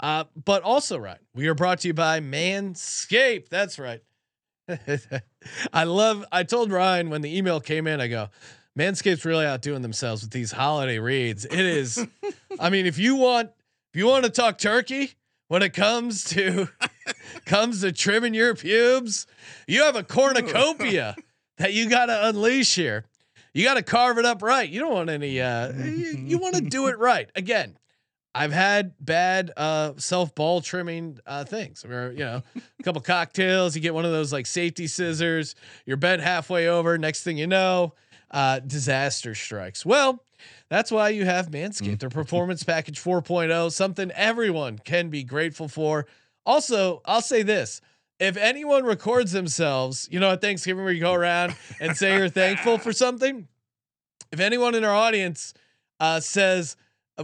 Uh, but also, right, we are brought to you by Manscaped. That's right. <laughs> I love. I told Ryan when the email came in, I go, Manscaped's really outdoing themselves with these holiday reads. It is. I mean, if you want, if you want to talk turkey when it comes to <laughs> comes to trimming your pubes, you have a cornucopia that you got to unleash here. You got to carve it up right. You don't want any. Uh, you, you want to do it right. Again, I've had bad uh, self ball trimming uh, things where you know a couple cocktails, you get one of those like safety scissors, you're bent halfway over. Next thing you know, uh, disaster strikes. Well, that's why you have Manscaped, their performance package 4.0, something everyone can be grateful for. Also, I'll say this. If anyone records themselves, you know, at Thanksgiving where you go around and say you're thankful for something, if anyone in our audience uh, says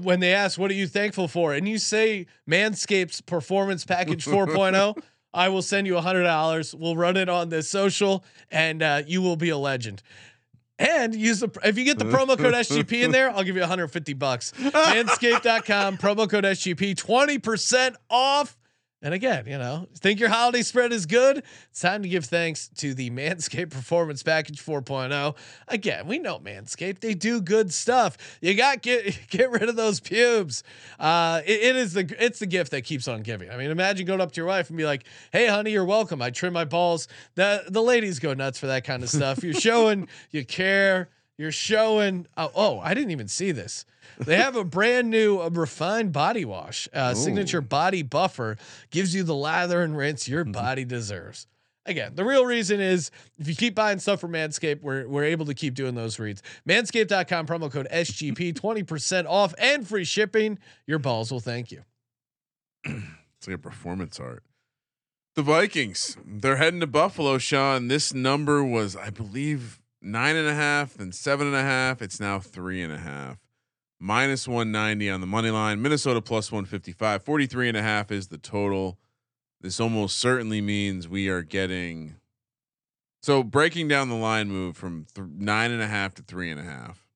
when they ask, "What are you thankful for?" and you say Manscaped's Performance Package 4.0, <laughs> I will send you a hundred dollars. We'll run it on this social, and uh, you will be a legend. And use the if you get the promo code SGP in there, I'll give you 150 bucks. <laughs> Manscaped.com promo code SGP 20% off. And again, you know, think your holiday spread is good? It's time to give thanks to the <laughs> Manscaped Performance Package 4.0. Again, we know Manscaped; they do good stuff. You got get <laughs> get rid of those pubes. Uh, it, it is the it's the gift that keeps on giving. I mean, imagine going up to your wife and be like, "Hey, honey, you're welcome. I trim my balls." The the ladies go nuts for that kind of stuff. You're showing <laughs> you care. You're showing. Oh, oh, I didn't even see this. They have a <laughs> brand new uh, refined body wash. Uh, signature body buffer gives you the lather and rinse your body deserves. Again, the real reason is if you keep buying stuff from Manscaped, we're, we're able to keep doing those reads. Manscaped.com, promo code SGP, 20% <laughs> off and free shipping. Your balls will thank you. <clears throat> It's like a performance art. The Vikings, they're heading to Buffalo, Sean. This number was, I believe, nine and a half, then seven and a half. It's now three and a half. Minus 190 on the money line. Minnesota plus 155. 43 and a half is the total. This almost certainly means we are getting. So breaking down the line move from th- nine and a half to three and a half.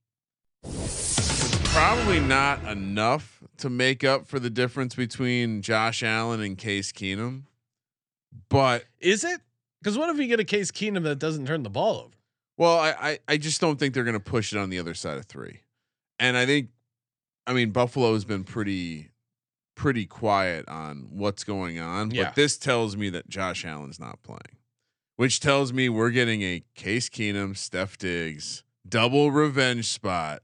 Probably not enough to make up for the difference between Josh Allen and Case Keenum, but Is it? Because what if you get a case Keenum that doesn't turn the ball over? Well, I, I, I just don't think they're going to push it on the other side of three, and I think, I mean, Buffalo has been pretty, pretty quiet on what's going on. Yeah. But this tells me that Josh Allen's not playing, which tells me we're getting a Case Keenum, Steph Diggs double revenge spot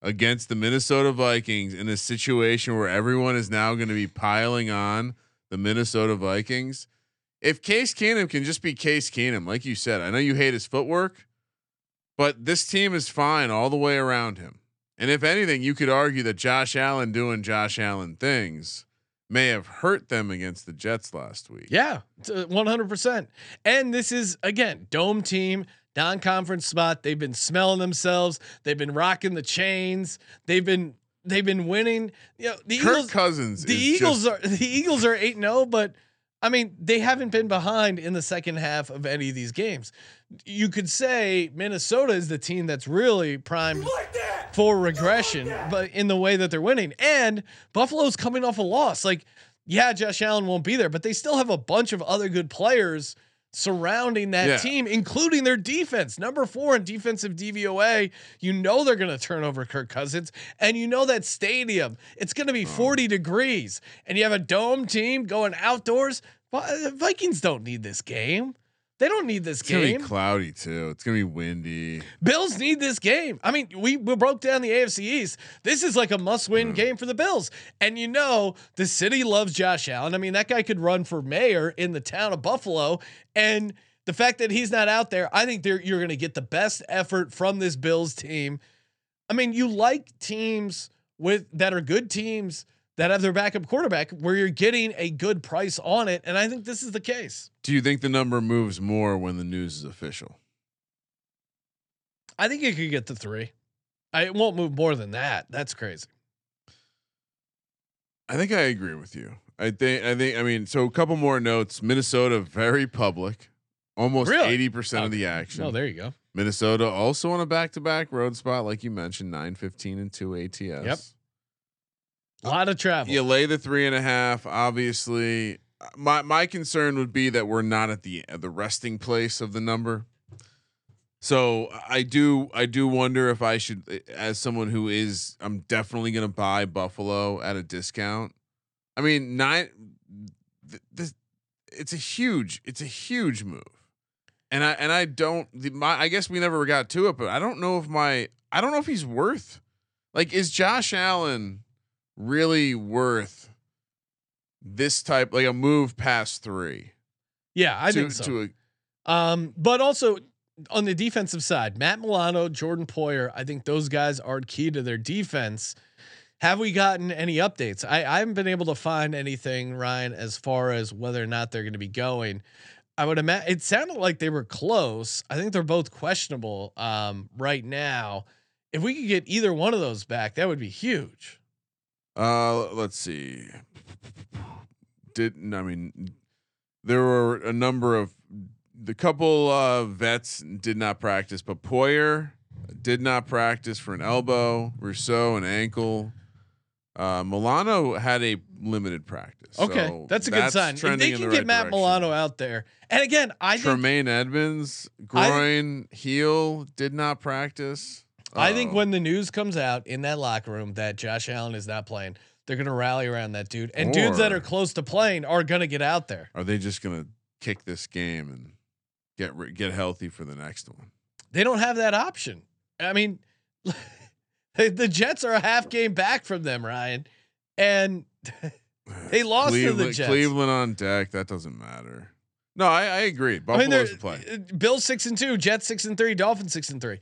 against the Minnesota Vikings in a situation where everyone is now going to be piling on the Minnesota Vikings. If Case Keenum can just be Case Keenum, like you said, I know you hate his footwork, but this team is fine all the way around him. And if anything, you could argue that Josh Allen doing Josh Allen things may have hurt them against the Jets last week. Yeah, uh, one hundred percent. And this is again dome team, non-conference spot. They've been smelling themselves. They've been rocking the chains. They've been they've been winning. You know, the Kirk Eagles. Cousins. The Eagles are <laughs> the Eagles are eight zero, oh, but I mean they haven't been behind in the second half of any of these games. You could say Minnesota is the team that's really primed for regression, but in the way that they're winning, and Buffalo's coming off a loss. Like, yeah, Josh Allen won't be there, but they still have a bunch of other good players surrounding that Yeah. team, including their defense. Number four in defensive DVOA. You know they're going to turn over Kirk Cousins, and you know that stadium. It's going to be 40 degrees, and you have a dome team going outdoors. Vikings don't need this game. They don't need this game. it's gonna be cloudy too. It's gonna be windy. Bills need this game. I mean, we, we broke down the AFC East. This is like a must win hmm. game for the Bills. And you know, the city loves Josh Allen. I mean, that guy could run for mayor in the town of Buffalo. And the fact that he's not out there, I think they're, you're going to get the best effort from this Bills team. I mean, you like teams with that are good teams that have their backup quarterback where you're getting a good price on it. And I think this is the case. Do you think the number moves more when the news is official? I think it could get to three. I, it won't move more than that. That's crazy. I think I agree with you. I think I think I mean so a couple more notes. Minnesota very public, almost Really? eighty percent of the action. Oh, there you go. Minnesota also on a back to back road spot, like you mentioned, nine fifteen and two ATS. Yep. A lot of travel. You lay the three and a half. Obviously, my my concern would be that we're not at the at the resting place of the number. So I do I do wonder if I should, as someone who is, I'm definitely going to buy Buffalo at a discount. I mean, nine. Th- this, it's a huge it's a huge move, and I and I don't. The, my I guess we never got to it, but I don't know if my I don't know if he's worth. Like, is Josh Allen really worth this type like a move past three? yeah, I to, think so. a, um, but also on the defensive side, Matt Milano, Jordan Poyer, I think those guys are key to their defense. Have we gotten any updates? I, I haven't been able to find anything, Ryan, as far as whether or not they're going to be going. I would imagine it sounded like they were close. I think they're both questionable um, right now. If we could get either one of those back, that would be huge. Uh, let's see. Didn't I mean there were a number of the couple uh vets did not practice, but Poyer did not practice for an elbow, Rousseau an ankle. Uh, Milano had a limited practice. Okay, so that's a good sign. If they can the get right Matt direction. Milano out there, and again, I Tremaine Edmunds groin heel did not practice. I think when the news comes out in that locker room that Josh Allen is not playing, they're going to rally around that dude. And dudes that are close to playing are going to get out there. are they just gonna kick this game and get re- get healthy for the next one? They don't have that option. I mean, <laughs> the Jets are a half game back from them, Ryan. And <laughs> They lost to the Cleveland, Jets. Cleveland on deck. That doesn't matter. No, I, I agree. I mean, Buffalo's they're the play. uh, Bills six and two, Jets six and three, Dolphins six and three.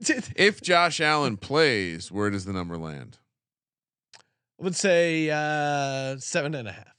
<laughs> If Josh Allen plays, where does the number land? I would say uh, seven and a half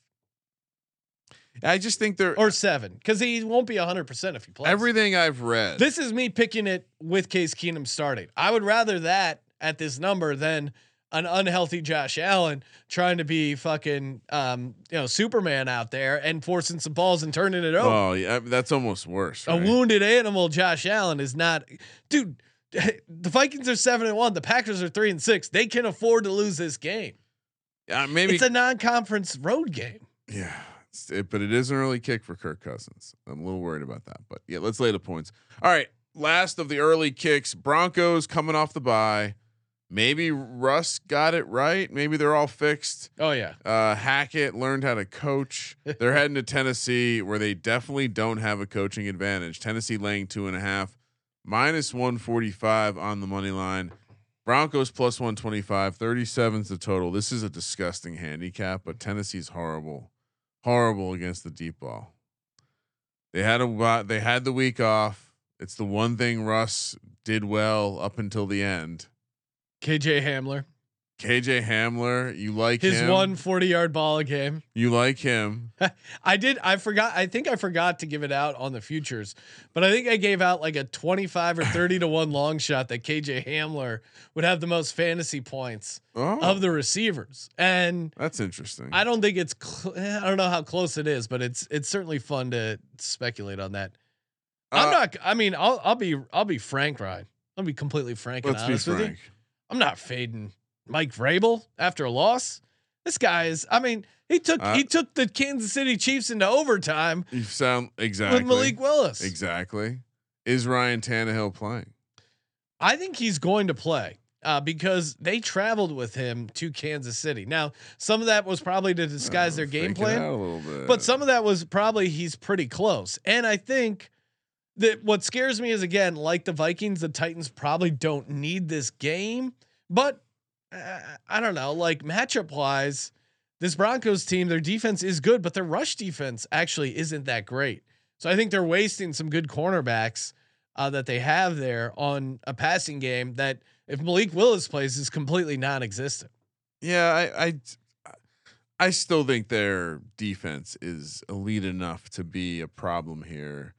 I just think they're or seven because he won't be hundred percent if he plays. everything I've read. This is me picking it with Case Keenum starting. I would rather that at this number than an unhealthy Josh Allen trying to be fucking um, you know Superman out there and forcing some balls and turning it over. oh yeah, that's almost worse. A wounded animal, Josh Allen is not, dude. <laughs> The Vikings are seven and one. The Packers are three and six. They can afford to lose this game. Yeah, maybe. It's a non-conference road game. yeah, it, but it is an early kick for Kirk Cousins. I'm a little worried about that. But yeah, let's lay the points. All right, last of the early kicks. Broncos coming off the bye. Maybe Russ got it right. Maybe they're all fixed. Oh yeah, Uh, Hackett learned how to coach. <laughs> They're heading to Tennessee, where they definitely don't have a coaching advantage. Tennessee laying two and a half, minus 145 on the money line. Broncos plus 125, 37 is the total. This is a disgusting handicap, but Tennessee's horrible, horrible against the deep ball. They had a they had the week off. It's the one thing Russ did well up until the end. KJ Hamler, KJ Hamler, you like his him? one 40 yard ball a game. You like him? <laughs> I did. I forgot. I think I forgot to give it out on the futures, but I think I gave out like a 25 or 30 to one long shot that KJ Hamler would have the most fantasy points Oh, of the receivers. And that's interesting. I don't think it's, cl- I don't know how close it is, but it's, it's certainly fun to speculate on that. I'm Uh, not, I mean, I'll, I'll be, I'll be frank, Ryan. I'll be completely frank and honest with you. frank. I'm not fading Mike Vrabel after a loss. This guy is. I mean, he took Uh, he took the Kansas City Chiefs into overtime You sound exactly with Malik Willis. Exactly. Is Ryan Tannehill playing? I think he's going to play uh, because they traveled with him to Kansas City. Now, some of that was probably to disguise their Uh, game plan. a little bit. But some of that was probably he's pretty close. And I think that what scares me is again, like the Vikings, the Titans probably don't need this game. But uh, I don't know, like matchup wise, this Broncos team, their defense is good, but their rush defense actually isn't that great. So I think they're wasting some good cornerbacks uh, that they have there on a passing game that if Malik Willis plays is completely non-existent. yeah, I, I I still think their defense is elite enough to be a problem here.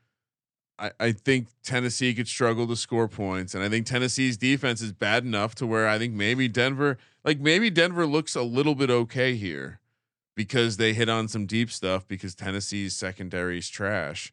I, I think Tennessee could struggle to score points, and I think Tennessee's defense is bad enough to where I think maybe Denver, like maybe Denver looks a little bit okay here because they hit on some deep stuff because Tennessee's secondary is trash.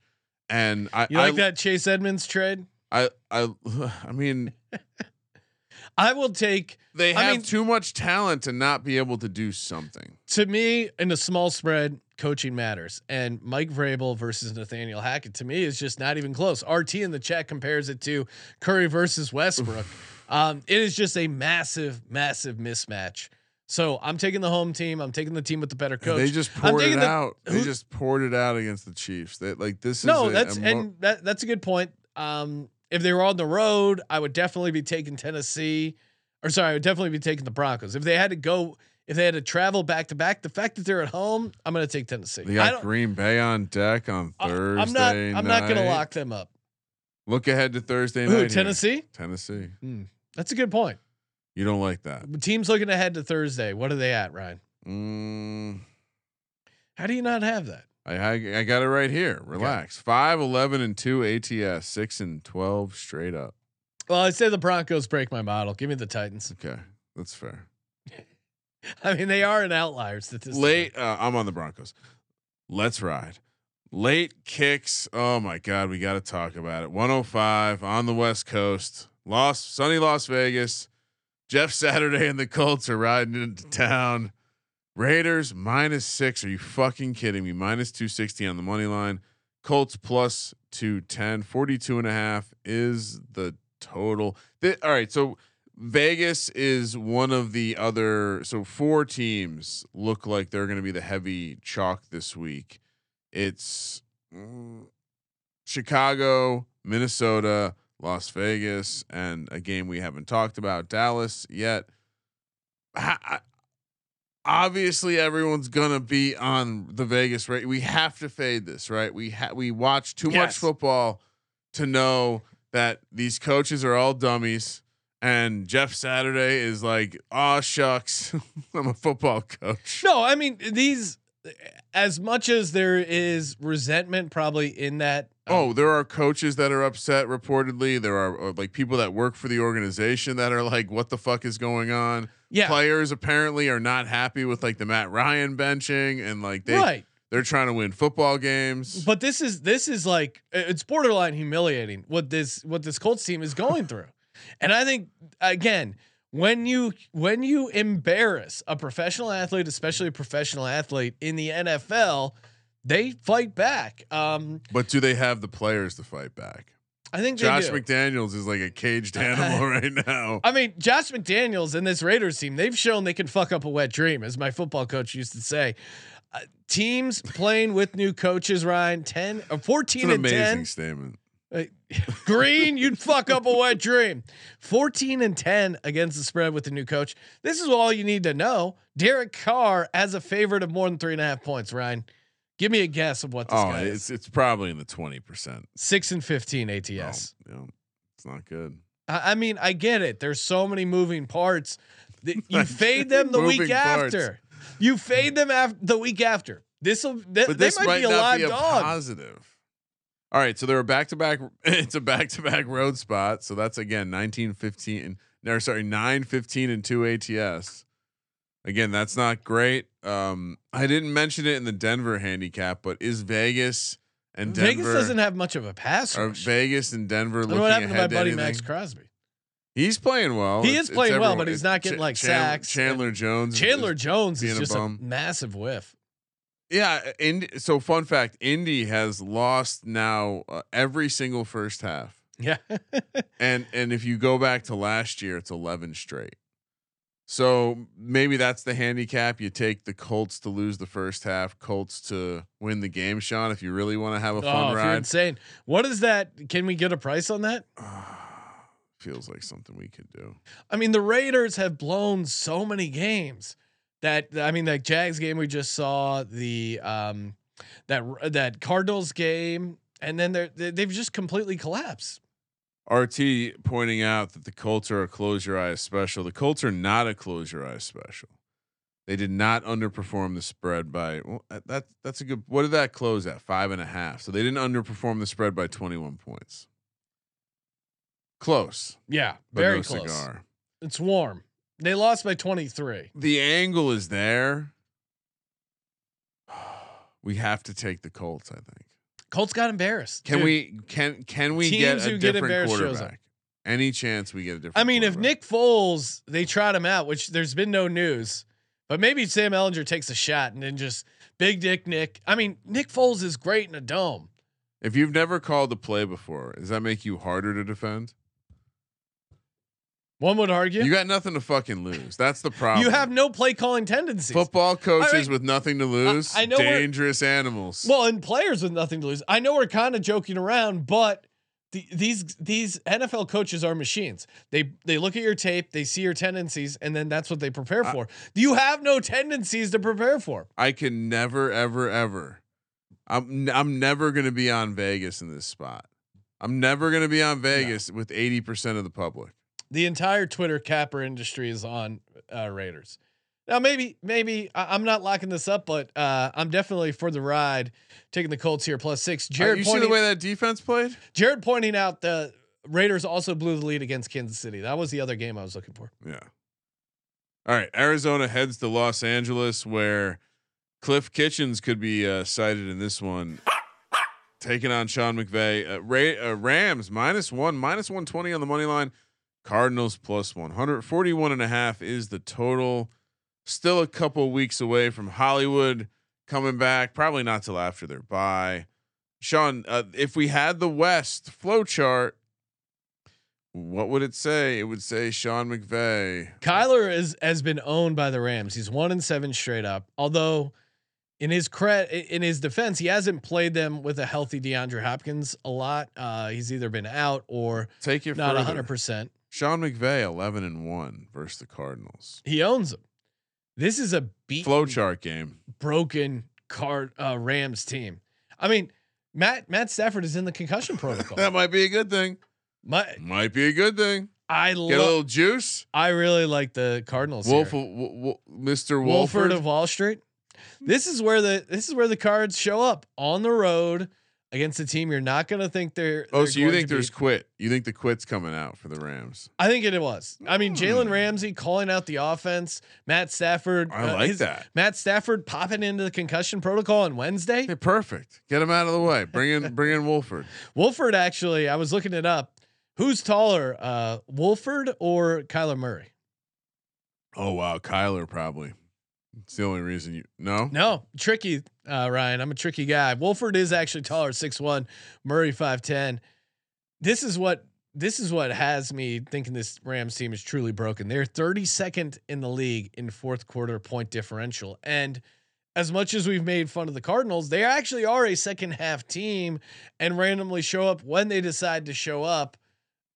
And I, You like I, that Chase Edmonds trade? I, I, <sighs> I mean, <laughs> I will take they I have mean- too much talent to not be able to do something. to me in a small spread coaching matters. And mike vrabel versus nathaniel hackett to me is just not even close. Rt in the chat compares it to curry versus westbrook. Um, it is just a massive massive mismatch. So i'm taking the home team. I'm taking the team with the better coach. They just poured it the- out. They just poured it out against the Chiefs. They like this. no is a, that's a and that, that's a good point. Um, if they were on the road i would definitely be taking tennessee or sorry i would definitely be taking the broncos. If they had to go if they had to travel back to back the fact that they're at home i'm going to take tennessee They got Green Bay on deck on Thursday. I'm not. I'm not going to lock them up. Look ahead to Thursday night. Who? here. Tennessee. Tennessee. That's a good point. You don't like that. The Teams looking ahead to Thursday. What are they at, Ryan? Mm, How do you not have that? I, I I got it right here. Relax. Five, 11, and two ATS. Six and twelve straight up. Well, I say the Broncos break my model. Give me the Titans. Okay, that's fair. <laughs> I mean, they are an outlier statistically. Late. Uh, I'm on the Broncos. Let's ride. Late kicks. Oh my God, we got to talk about it. 105 on the West Coast. Los sunny Las Vegas. Jeff Saturday and the Colts are riding into town. Raiders minus six. Are you fucking kidding me? Minus 260 on the money line. Colts plus 210. 42 and a half is the total. All right. So Vegas is one of the other. So four teams look like they're going to be the heavy chalk this week. It's mm, Chicago, Minnesota, Las Vegas, and a game we haven't talked about, Dallas yet. I- obviously, everyone's gonna be on the Vegas rate. We have to fade this, right? We ha- we watch too much football to know that these coaches are all dummies. And Jeff Saturday is like, oh shucks, <laughs> I'm a football coach. No, I mean these. As much as there is resentment, probably in that. um, Oh, there are coaches that are upset. Reportedly, there are uh, like people that work for the organization that are like, "What the fuck is going on?" yeah, Players apparently are not happy with like the Matt Ryan benching, and like they right. they're trying to win football games. But this is this is like it's borderline humiliating what this what this Colts team is going through. And I think again, when you when you embarrass a professional athlete, especially a professional athlete in the NFL, they fight back. Um, but do they have the players to fight back? I think Josh. McDaniels is like a caged <laughs> animal right now. I mean, Josh McDaniels and this Raiders team, they've shown they can fuck up a wet dream, as my football coach used to say. Uh, teams playing with new coaches, Ryan, 10 or It's 14 an and amazing 10. statement. Uh, <laughs> Green, you'd fuck up a wet dream. 14 and 10 against the spread with the new coach. This is all you need to know. Derek Carr as a favorite of more than three and a half points, Ryan. Give me a guess of what this Oh, guy it's is. it's probably in the twenty percent. Six and 15 ATS. yeah it's not good. I I mean, I get it. There's so many moving parts. <laughs> You fade them the week parts. after. You fade them after the week after. This will. Th- but they this might, might be a not live be a dog. positive. All right, so they're a back to back. It's a back to back road spot. So that's again 19, 15. No, sorry, 915 and two ATS. Again, that's not great. Um, I didn't mention it in the Denver handicap, but is Vegas and Denver Vegas doesn't have much of a pass are. Vegas and Denver I don't know looking what happened to my ahead buddy to Maxx? Crosby? He's playing well. He It's- is playing well, but he's not getting, like, sacks. Chandler Jones. is- Chandler is- Jones being is just a, bum. massive whiff. Yeah, Indy, so fun fact: Indy has lost now uh, every single first half, Yeah. <laughs> and and if you go back to last year, it's eleven straight. So maybe that's the handicap. You take the Colts to lose the first half, Colts to win the game, Sean. If you really want to have a oh, fun you're ride, insane. What is that? Can we get a price on that? <sighs> feels like something we could do. I mean, the Raiders have blown so many games that I mean, that Jags game we just saw, the um, that that Cardinals game, and then they're they- they've just completely collapsed. RT pointing out that the Colts are a close your eyes special. The Colts are not a close your eyes special. They did not underperform the spread by well, that. That's a good. What did that close at? Five and a half. So they didn't underperform the spread by twenty one points. Close, Yeah, very no close. cigar. It's warm. They lost by 23. The angle is there. <sighs> We have to take the Colts. I think. Colts got embarrassed. Can Dude, we? Can can we get a get different embarrassed quarterback? Any chance we get a different? I mean, if? Nick Foles, they trot him out, which there's been no news, but maybe Sam Ehlinger takes a shot and then just big dick Nick. I mean, Nick Foles is great in a dome. If you've never called a play before, does that make you harder to defend? One would argue. You got nothing to fucking lose. That's the problem. You have no play calling tendencies. football coaches I mean, with nothing to lose. I know dangerous animals. Well, and players with nothing to lose. I know we're kind of joking around, but the, these these NFL coaches are machines. They they look at your tape, they see your tendencies, and then that's what they prepare for. you have no tendencies to prepare for. I can never, ever, ever. I'm I'm never gonna be on Vegas in this spot. I'm never gonna be on Vegas with eighty percent of the public. The entire Twitter capper industry is on uh, Raiders. Now, maybe maybe I, I'm not locking this up, but uh, I'm definitely for the ride. Taking the Colts here plus six. Uh, Jared you see the pointing, way that defense played? Jared pointing out the Raiders also blew the lead against Kansas City. That was the other game I was looking for. Yeah. All right. Arizona heads to Los Angeles, where Cliff Kitchens could be uh, cited in this one, taking on Sean McVay. Uh, Ray, uh, Rams minus one, minus one twenty on the money line. Cardinals plus 141 and a half is the total. Still a couple weeks away from Hollywood coming back. Probably not till after their bye. Sean, uh, if we had the West flow chart, what would it say? It would say Sean McVay. Kyler is has been owned by the Rams. He's one and seven straight up. Although, in his credit, in his defense, he hasn't played them with a healthy DeAndre Hopkins a lot. Uh, he's either been out or Take it not hundred percent. Sean McVay, 11 and one versus the Cardinals. He owns them. This is a beat Flow chart game. broken card uh, Rams team. I mean, Matt Matt Stafford is in the concussion <laughs> protocol. That might be a good thing. My, Might be a good thing. I Get a little juice. I really like the Cardinals. Wolf, here. w- w- Mr. Wolford Wolford. of Wall Street. This is where the this is where the cards show up on the road against a team you're not going to think they're. oh, they're so you think there's beat. quit? You think the quit's coming out for the Rams? I think it was. I mean, Hmm. Jalen Ramsey calling out the offense. Matt Stafford. I like his- that. Matt Stafford popping into the concussion protocol on Wednesday. Hey, perfect. Get him out of the way. Bring in, bring in <laughs> Wolford. Wolford actually, I was looking it up. Who's taller, uh, Wolford or Kyler Murray? Oh wow, Kyler probably. It's the only reason you no. No, tricky, uh, Ryan. I'm a tricky guy. Wolford is actually taller, six one. Murray five ten. This is what this is what has me thinking this Rams team is truly broken. They're 32nd in the league in fourth quarter point differential, and as much as we've made fun of the Cardinals, they actually are a second half team and randomly show up when they decide to show up.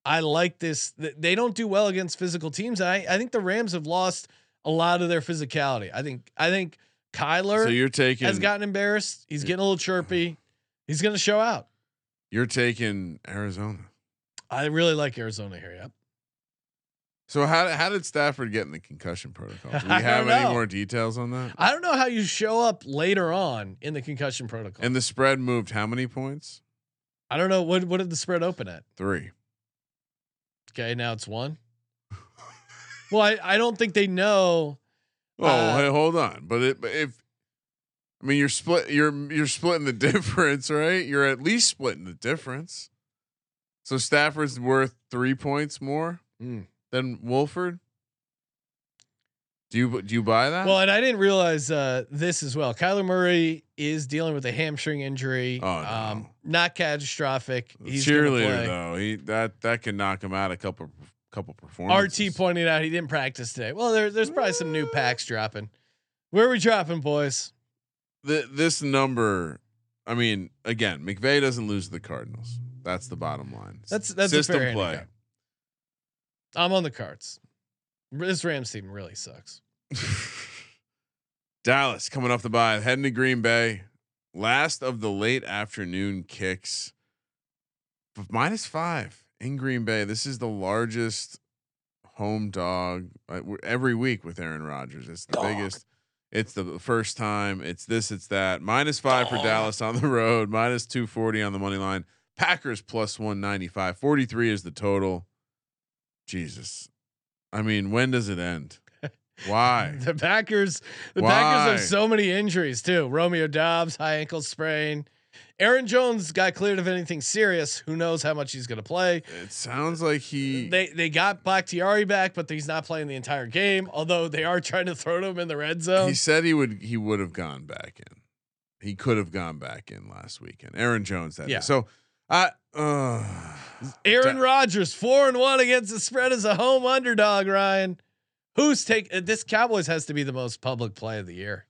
I like this. They don't do well against physical teams. I, I think the Rams have lost a lot of their physicality. I think I think Kyler So you're taking has gotten embarrassed. He's getting a little chirpy. He's going to show out. you're taking Arizona. I really like Arizona here. Yep. So how how did Stafford get in the concussion protocol? Do we <laughs> have any more details on that? I don't know how you show up later on in the concussion protocol. And the spread moved how many points? I don't know what what did the spread open at? Three. Okay, now it's one. Well, I, I don't think they know. Oh, Uh, hey, hold on. But, it, but if I mean you're split, you're you're splitting the <laughs> difference, right? You're at least splitting the difference. So Stafford's worth three points more Mm. than Wolford. Do you do you buy that? Well, and I didn't realize uh, this as well. Kyler Murray is dealing with a hamstring injury. Oh, no. um, not catastrophic. He's cheerleader play. though, he that that can knock him out a couple couple performances. RT pointed out he didn't practice today. Well, there, there's probably some new packs dropping. Where are we dropping, boys? Th- this number, I mean, again, McVay doesn't lose the Cardinals. That's the bottom line. That's that's system play. handicap. I'm on the cards. This Rams team really sucks. <laughs> Dallas coming off the bye, heading to Green Bay. Last of the late afternoon kicks. F- Minus five in Green Bay. This is the largest home dog uh, every week with Aaron Rodgers. It's the biggest. It's the first time. It's this. It's that. Minus five for Dallas on the <laughs> road. Minus two forty on the money line. Packers plus one ninety five. Forty three is the total. Jesus, I mean, when does it end? Why? <laughs> The Packers, the Why? Packers have so many injuries too. Romeo Doubs, high ankle sprain. Aaron Jones got cleared of anything serious. Who knows how much he's going to play? It sounds like he. They they got Bakhtiari back, but he's not playing the entire game. Although they are trying to throw him in the red zone. he said he would. He would have gone back in. He could have gone back in last weekend. Aaron Jones. That is. Yeah. So I. Uh, Aaron Rodgers four and one against the spread as a home underdog. Ryan, who's take uh, this? Cowboys has to be the most public play of the year.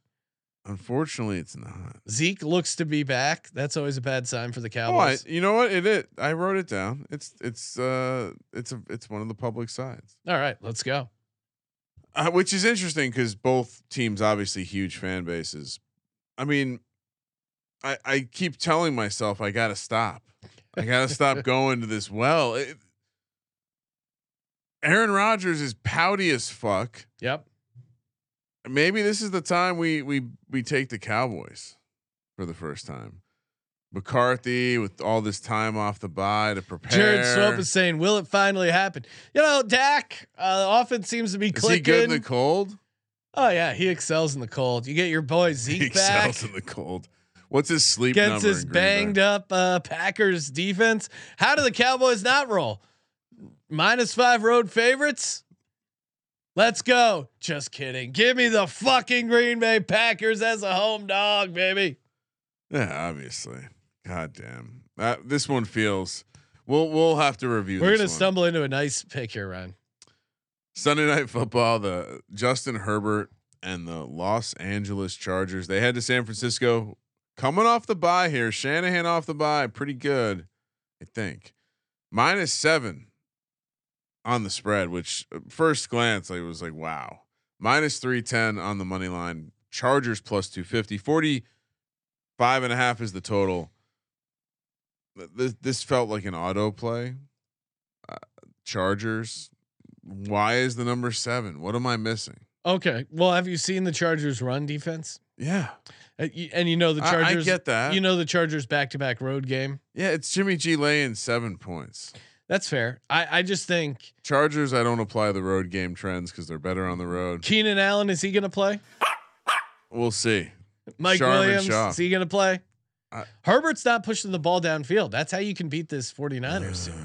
Unfortunately, it's not. Zeke looks to be back. That's always a bad sign for the Oh, I, Cowboys. you know what? It is. I wrote it down. It's it's uh it's a it's one of the public sides, All right, let's go. uh, which is interesting because both teams obviously huge fan bases. I mean, I I keep telling myself I got to stop. I got to stop <laughs> going to this well. It, Aaron Rodgers is pouty as fuck. Yep. Maybe this is the time we we we take the Cowboys for the first time. McCarthy with all this time off the bye to prepare. Jared Swope is saying, "Will it finally happen?" You know, Dak uh, often seems to be Is clicking. Is he good in the cold? oh yeah, he excels in the cold. You get your boy <laughs> He Zeke back excels in the cold. What's his sleep number? his in Green Bay? banged up uh, Packers defense. How do the Cowboys not roll? minus five road favorites. Let's go. Just kidding. Give me the fucking Green Bay Packers as a home dog, baby. Yeah, obviously. God damn. That this one feels. We'll we'll have to review. We're gonna one. stumble into a nice pick here, Ryan. Sunday night football. The Justin Herbert and the Los Angeles Chargers. They head to San Francisco, coming off the bye here. Shanahan off the bye, pretty good, I think. Minus seven on the spread, which uh, first glance I was like, wow. Minus three ten on the money line. Chargers plus 250. 45 and a half is the total. This, this felt like an auto play. Uh, Chargers. Why is the number seven? What am I missing? Okay. Well, have you seen the Chargers run defense? Yeah, Uh, And you know the I- I Chargers. get that. You know the Chargers back to back road game. yeah. It's Jimmy G laying seven points. That's fair. I, I just think Chargers. I don't apply the road game trends because they're better on the road. Keenan Allen is he going to play? We'll see. Mike Williams Shaw. is he going to play? I- Herbert's not pushing the ball downfield. That's how you can beat this 49ers team.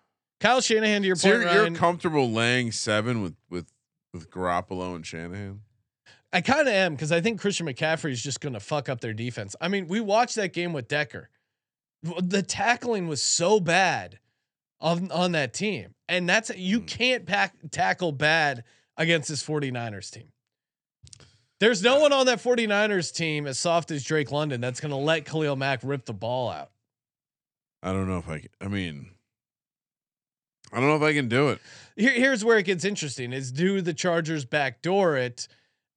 <sighs> Kyle Shanahan, to your So point, you're, you're comfortable laying seven with with with Garoppolo and Shanahan. I kind of am because I think Christian McCaffrey is just going to fuck up their defense. I mean, we watched that game with Decker. The tackling was so bad on on that team, and that's you Hmm. can't pack, tackle bad against this 49ers team. There's no one on that 49ers team as soft as Drake London that's going to let Khalil Mack rip the ball out. I don't know if I. Can, I mean, I don't know if I can do it. Here, here's where it gets interesting: is do the Chargers backdoor it?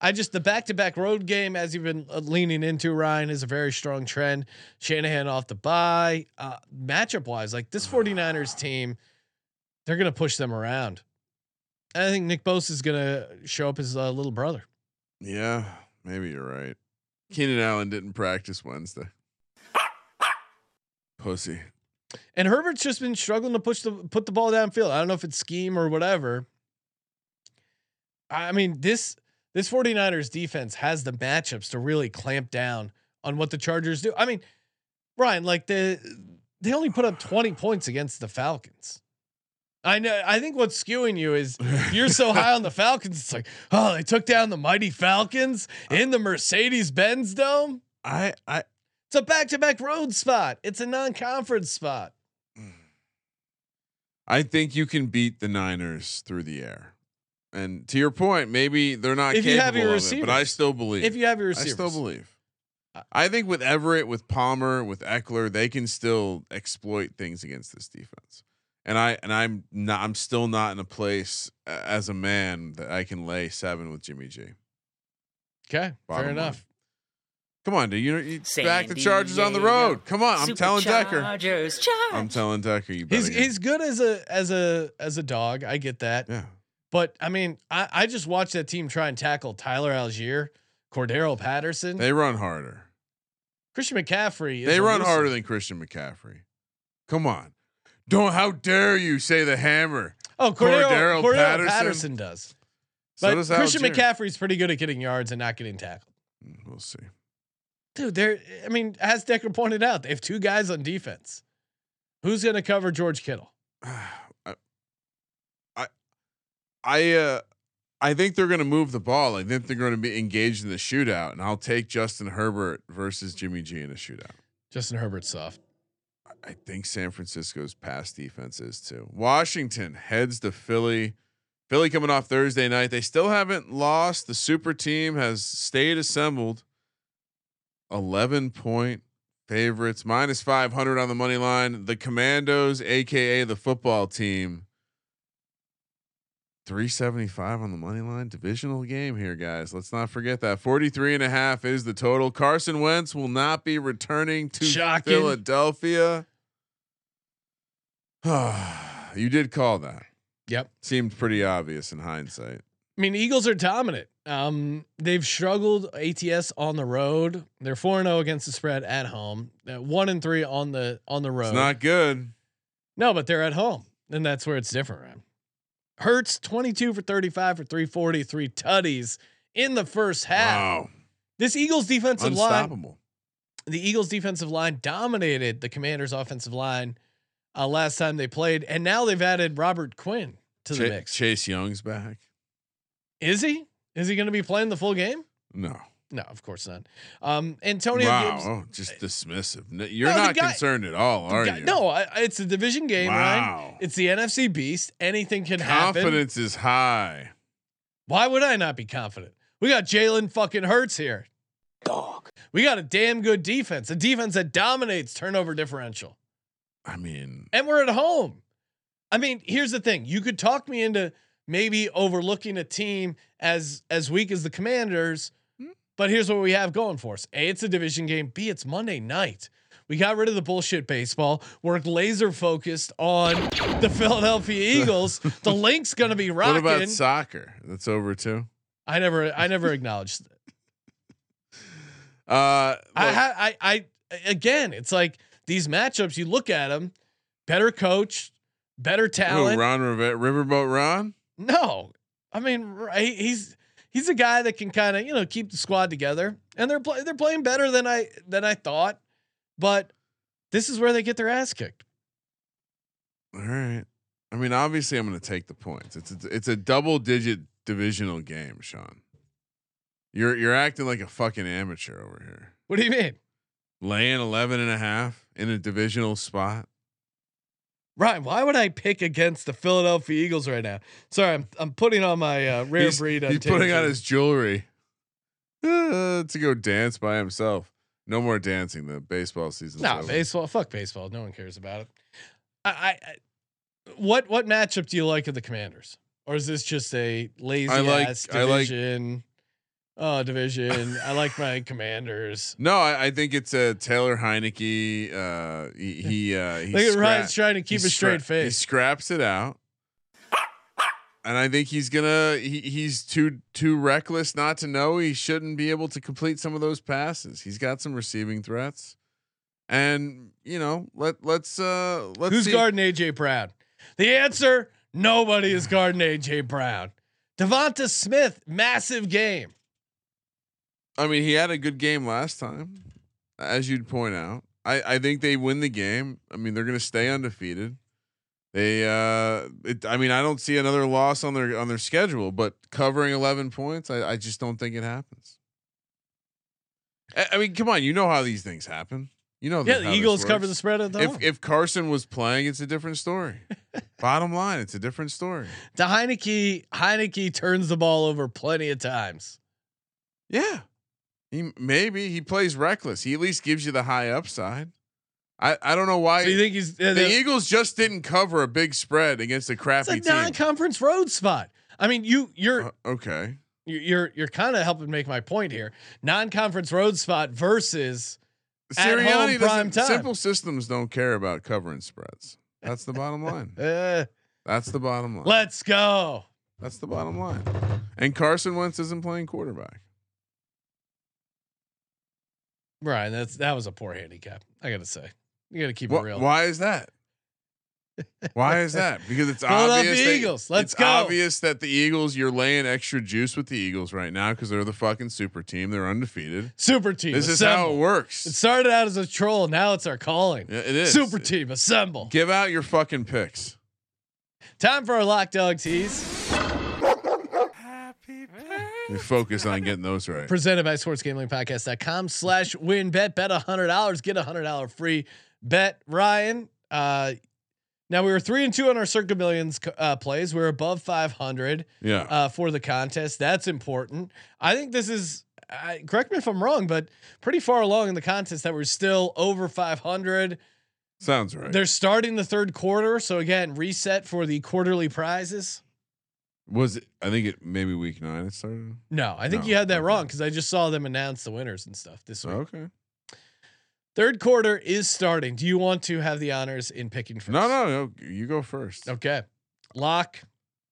I just the back-to-back road game, as you've been uh, leaning into, Ryan, is a very strong trend. Shanahan off the bye, uh, matchup wise, like this 49ers team, they're gonna push them around. And I think Nick Bosa is gonna show up as a little brother. Yeah, maybe you're right. Keenan Allen didn't practice Wednesday. Pussy. And Herbert's just been struggling to push the put the ball downfield. I don't know if it's scheme or whatever. I mean, this this 49ers defense has the matchups to really clamp down on what the Chargers do. I mean, Brian, like the they only put up 20 points against the Falcons. I know I think what's skewing you is you're so high on the <laughs> Falcons. It's like, oh, they took down the mighty Falcons in the Mercedes Benz Dome. I I It's a back-to-back road spot. It's a non-conference spot. Mm. I think you can beat the Niners through the air. And to your point, maybe they're not If you capable have your of it, but I still believe. If you have your I still believe. I think with Everett, with Palmer, with Ekeler, they can still exploit things against this defense. And I and I'm not I'm still not in a place uh, as a man that I can lay seven with Jimmy G. Okay, Bottom fair line. enough. Come on, dude. You, you San back the Chargers on the road. Come on, I'm telling Decker. Superchargers, charge. I'm telling Decker. You better He's get- he's good as a as a as a dog. I get that. yeah. But I mean, I, I just watched that team try and tackle Tyler Allgeier, Cordarrelle Patterson, They run harder. Christian McCaffrey. Is They run harder than Christian McCaffrey. Come on. Don't how dare you say the hammer. oh Cordarrelle, Cordarrelle Cordarrelle Patterson. Patterson. does. So But does Christian Allgeier. McCaffrey's pretty good at getting yards and not getting tackled. Mm, We'll see. Dude, they're I mean, as Decker pointed out, they have two guys on defense. Who's gonna cover George Kittle? <sighs> <sighs> I, uh, I think they're going to move the ball. I think they're going to be engaged in the shootout, and I'll take Justin Herbert versus Jimmy G in a shootout. Justin Herbert's soft. I think San Francisco's pass defense is too. Washington heads to Philly. Philly coming off Thursday night. They still haven't lost. The super team has stayed assembled. 11 point favorites, minus 500 on the money line. The Commandos, AKA the football team, 375 on the money line. Divisional game here, guys. Let's not forget that. 43 and a half is the total. Carson Wentz will not be returning to Shocking. Philadelphia. <sighs> you did call that. Yep. Seemed pretty obvious in hindsight. I mean, Eagles are dominant. Um, they've struggled ATS on the road. They're four and zero against the spread at home. Uh, one and three on the on the road. It's not good. no, but they're at home, and that's where it's different. Right? Hurts twenty two for thirty five for three forty three tutties in the first half. Wow. This Eagles defensive line, the Eagles defensive line dominated the Commanders offensive line uh, last time they played, and now they've added Robert Quinn to the Cha- mix. Chase Young's back. Is he? Is he going to be playing the full game? No. No, of course not. Um, Antonio wow. Gibbs. Oh, just dismissive. No, You're No, not guy- concerned at all, are Guy- you? No, I, I- it's a division game, Ryan. Wow. It's the NFC Beast. Anything can happen. Confidence is high. Why would I not be confident? We got Jalen fucking Hurts here. Dog. We got a damn good defense, a defense that dominates turnover differential. I mean, and we're at home. I mean, here's the thing: you could talk me into maybe overlooking a team as as weak as the Commanders, but here's what we have going for us: a, it's a division game; b, it's Monday night. We got rid of the bullshit baseball. We're laser focused on the <laughs> Philadelphia Eagles. the <laughs> Linc's gonna be rocking. what about soccer? That's over too. I never, I never acknowledged. It. <laughs> Uh, I, look, I, I, again, it's like these matchups. You look at them, better coach, better talent. Ron River- Riverboat Ron. No, I mean he's he's a guy that can kind of you know keep the squad together, and they're play, they're playing better than I than I thought, but this is where they get their ass kicked. All right. I mean, obviously, I'm going to take the points. It's a, it's a double digit divisional game, Sean. You're you're acting like a fucking amateur over here. What do you mean, Laying 11 and a half in a divisional spot. Ryan? Why would I pick against the Philadelphia Eagles right now? Sorry, I'm I'm putting on my uh, rare he's, breed. He's putting on his jewelry uh, to go dance by himself. No more dancing. The baseball season. Nah, baseball. Fuck baseball. No one cares about it. I, I, I what what matchup do you like of the Commanders, or is this just a lazy I like- ass I like- division? Oh, division. I like my Commanders. <laughs> No, I, I think it's a Taylor Heinicke. Uh, he he uh, he Look at scra- Ryan's trying to keep a straight scra- He scraps it out, and I think he's gonna. He, he's too too reckless not to know he shouldn't be able to complete some of those passes. He's got some receiving threats, and you know let let's uh let's Who's see. guarding AJ Brown? The answer: nobody is guarding AJ Brown. Devonta Smith, massive game. I mean, he had a good game last time, as you'd point out. I, I think they win the game. I mean, they're going to stay undefeated. They, uh, it, I mean, I don't see another loss on their on their schedule, but covering eleven points, I, I just don't think it happens. I, I mean, come on, you know how these things happen. You know, Yeah, the Eagles cover the spread at the If home. if Carson was playing, it's a different story. <laughs> Bottom line, it's a different story. the Heinicke Heinicke turns the ball over plenty of times. Yeah. He maybe he plays reckless. He at least gives you the high upside. I, I don't know why So you think he's uh, the Eagles just didn't cover a big spread against a it's crappy a team. non-conference road spot. I mean, you you're Uh, okay. you- you're you're kind of helping make my point here. Non-conference road spot versus At home, Sirianni prime time. simple systems don't care about covering spreads. That's the bottom <laughs> line. uh, That's the bottom line. let's go. That's the bottom line. And Carson Wentz isn't playing quarterback. Brian, that's that was a poor handicap. I gotta say, you gotta keep it real. why is that? Why is that? Because it's obvious. that- Eagles, let's go. it's go. obvious that the Eagles, you're laying extra juice with the Eagles right now because they're the fucking super team. They're undefeated. Super team. This is how it works. It started out as a troll. Now it's our calling. Yeah, it is. Super team, assemble. Give out your fucking picks. Time for our lock dog tease. We focus on getting those right. Presented by sportsgamblingpodcast.com slash wynnbet. Bet $100, get a $100 free bet. Ryan, uh, now we were three and two on our Circa Millions uh, plays. We are above 500 Yeah. uh, for the contest. That's important. I think this is, correct me if I'm wrong, but pretty far along in the contest that we're still over 500. Sounds right. They're starting the third quarter. So again, reset for the quarterly prizes. Was it? I think it maybe week nine it started. No, I think No, you had that wrong because I just saw them announce the winners and stuff this week. Okay. Third quarter is starting. Do you want to have the honors in picking first? No, no, no. You go first. Okay. Lock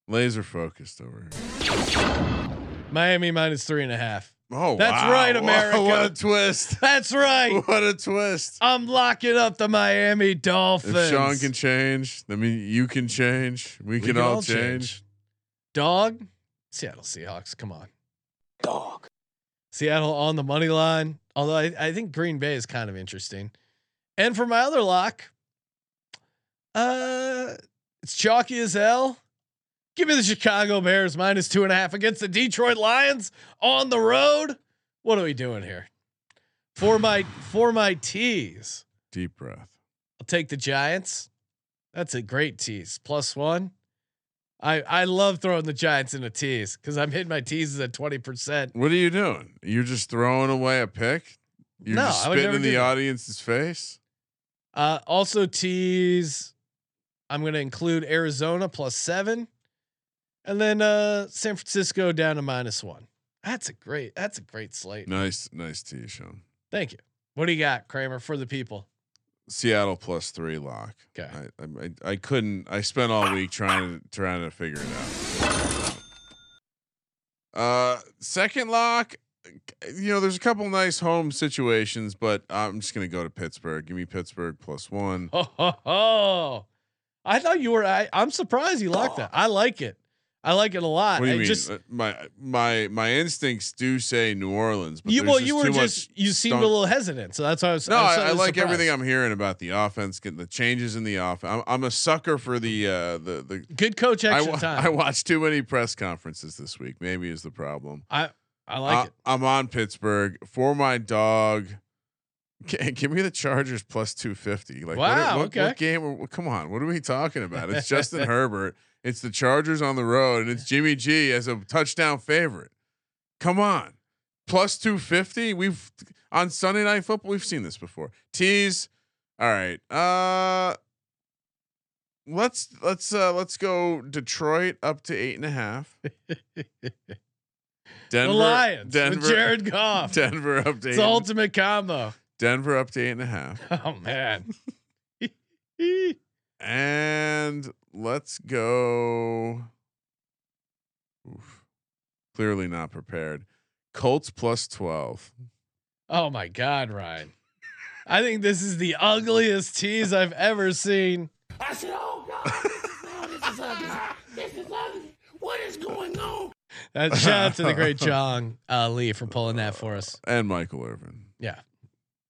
Laser focused over here. Miami minus three and a half. Oh, That's wow. right, America. <laughs> What a twist! That's right. <laughs> What a twist! I'm locking up the Miami Dolphins. If Sean can change, I mean, you can change. We, We can, all change. Dog. Seattle Seahawks. Come on. Dog. Seattle on the money line. Although I, I think Green Bay is kind of interesting. And for my other lock, Uh, it's chalky as hell. Give me the Chicago Bears minus two and a half against the Detroit Lions on the road. What are we doing here? For my for my tease, Deep breath. I'll take the Giants. That's a great tease. Plus one. I I love throwing the Giants in a tease because I'm hitting my teases at twenty percent. What are you doing? You're just throwing away a pick? You're No, just spitting in the audience's face? Uh, also tease. I'm going to include Arizona plus seven, and then uh, San Francisco down to minus one. That's a great. That's a great slate. Nice, nice tee, Sean. Thank you. What do you got, Kramer, for the people? Seattle plus three lock. Okay. I, I I- couldn't. I spent all week trying to trying to figure it out. Uh, second lock. You know, there's a couple nice home situations, but I'm just gonna go to Pittsburgh. Give me Pittsburgh plus one. Oh, ho, ho. I thought you were. I, I'm surprised you locked that. I like it. I like it a lot. What do you I mean? Just Uh, my my my instincts do say New Orleans, but you. Well, you were just. You seemed stunk- a little hesitant, so that's why I was. No, I, was I, I like everything. I'm hearing about the offense, getting the changes in the offense. I'm, I'm a sucker for the uh, the the. Good coach I, action wa- time. I watched too many press conferences this week. Maybe is the problem. I I like I, it. I'm on Pittsburgh for my dog. G- <laughs> Give me the Chargers plus two fifty. Like, Wow, what, okay. what game? Come on, what are we talking about? It's Justin <laughs> Herbert. It's the Chargers on the road, and it's Jimmy G as a touchdown favorite. Come on, plus two fifty. We've on Sunday Night Football. We've seen this before. Tease. All right. Uh, let's let's uh let's go Detroit up to eight and a half. <laughs> Denver, the Lions Denver, with Jared Goff. <laughs> Denver up to It's eight. ultimate combo. Denver up to eight and a half. Oh man. <laughs> And let's go. Oof. Clearly not prepared. Colts plus 12. oh my God, Ryan. I think this is the ugliest tease I've ever seen. I said, oh God, this is ugly. This is ugly. What is going on? Uh, shout out to the great John uh, Lee for pulling that for us. And Michael Irvin Yeah.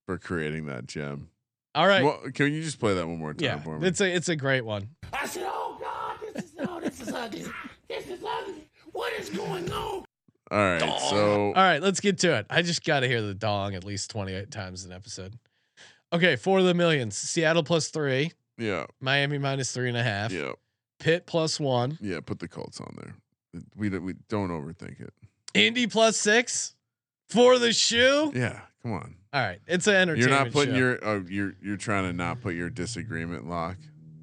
for creating that gem. All right. Well, can you just play that one more time yeah, for me? it's a it's a great one. I said, oh God, this is no, this is ugly. This is ugly. What is going on? All right. So All right, let's get to it. I just got to hear the dong at least 28 times an episode. Okay, for the millions, Seattle plus three, yeah, Miami minus three and a half, yeah, Pitt plus one, yeah. Put the Colts on there. We don't- we don't overthink it. Indy plus six for the shoe. Yeah, come on. All right, it's an entertainment. You're not putting show. your oh, you're you're trying to not put your disagreement lock.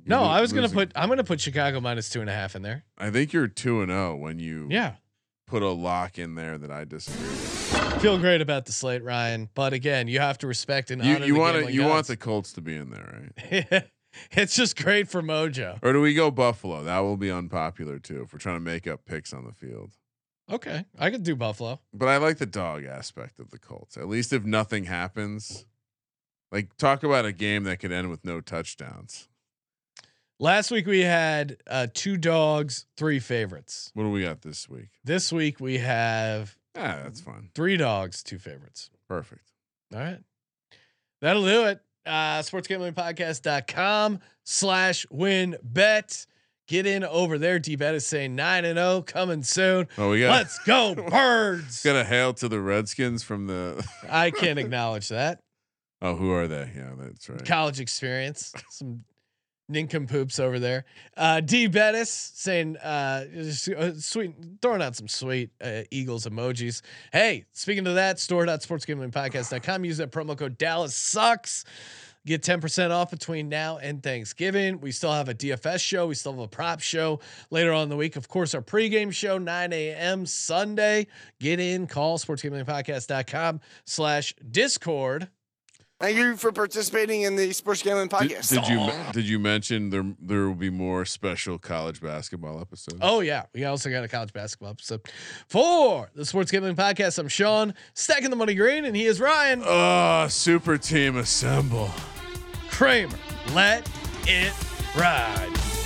No, You're lo- I was gonna put. I'm gonna put Chicago minus two and a half in there. I think you're two and zero when you Yeah, put a lock in there that I disagree with. feel great about the slate, Ryan. But again, you have to respect and You honor you want you want the Colts to be in there, right? <laughs> it's just great for Mojo. Or do we go Buffalo? That will be unpopular too if we're trying to make up picks on the field. Okay, I could do Buffalo. But I like the dog aspect of the Colts. At least if nothing happens, like talk about a game that could end with no touchdowns. Last week we had uh, two dogs, three favorites. What do we got this week? This week we have Ah, that's fine. three dogs, two favorites. Perfect. All right. That'll do it. Uh, sportsgamblingpodcast.com slash wynnbet. Get in over there. D bet is saying 9 and 0 coming soon. Oh, we got Let's go, <laughs> birds. Gonna hail to the Redskins from the. I <laughs> can't acknowledge that. oh, who are they? Yeah, that's right. College experience. Some nincompoops over there. Uh, D Bettis saying, uh, just, uh, sweet, throwing out some sweet uh, Eagles emojis. Hey, speaking of that, store.sportsgamblingpodcast.com. Use that promo code Dallas sucks. Get 10% off between now and Thanksgiving. We still have a DFS show. We still have a prop show later on in the week. Of course, our pregame show, 9 a.m. Sunday. Get in, call sportsgamblingpodcast.com slash Discord. Thank you for participating in the Sports Gambling Podcast. did you did you mention there there will be more special college basketball episodes? Oh yeah, we also got a college basketball episode for the Sports Gambling Podcast. I'm Sean, stacking the money green, and he is Ryan Oh, super team assemble. Kramer. Let it ride.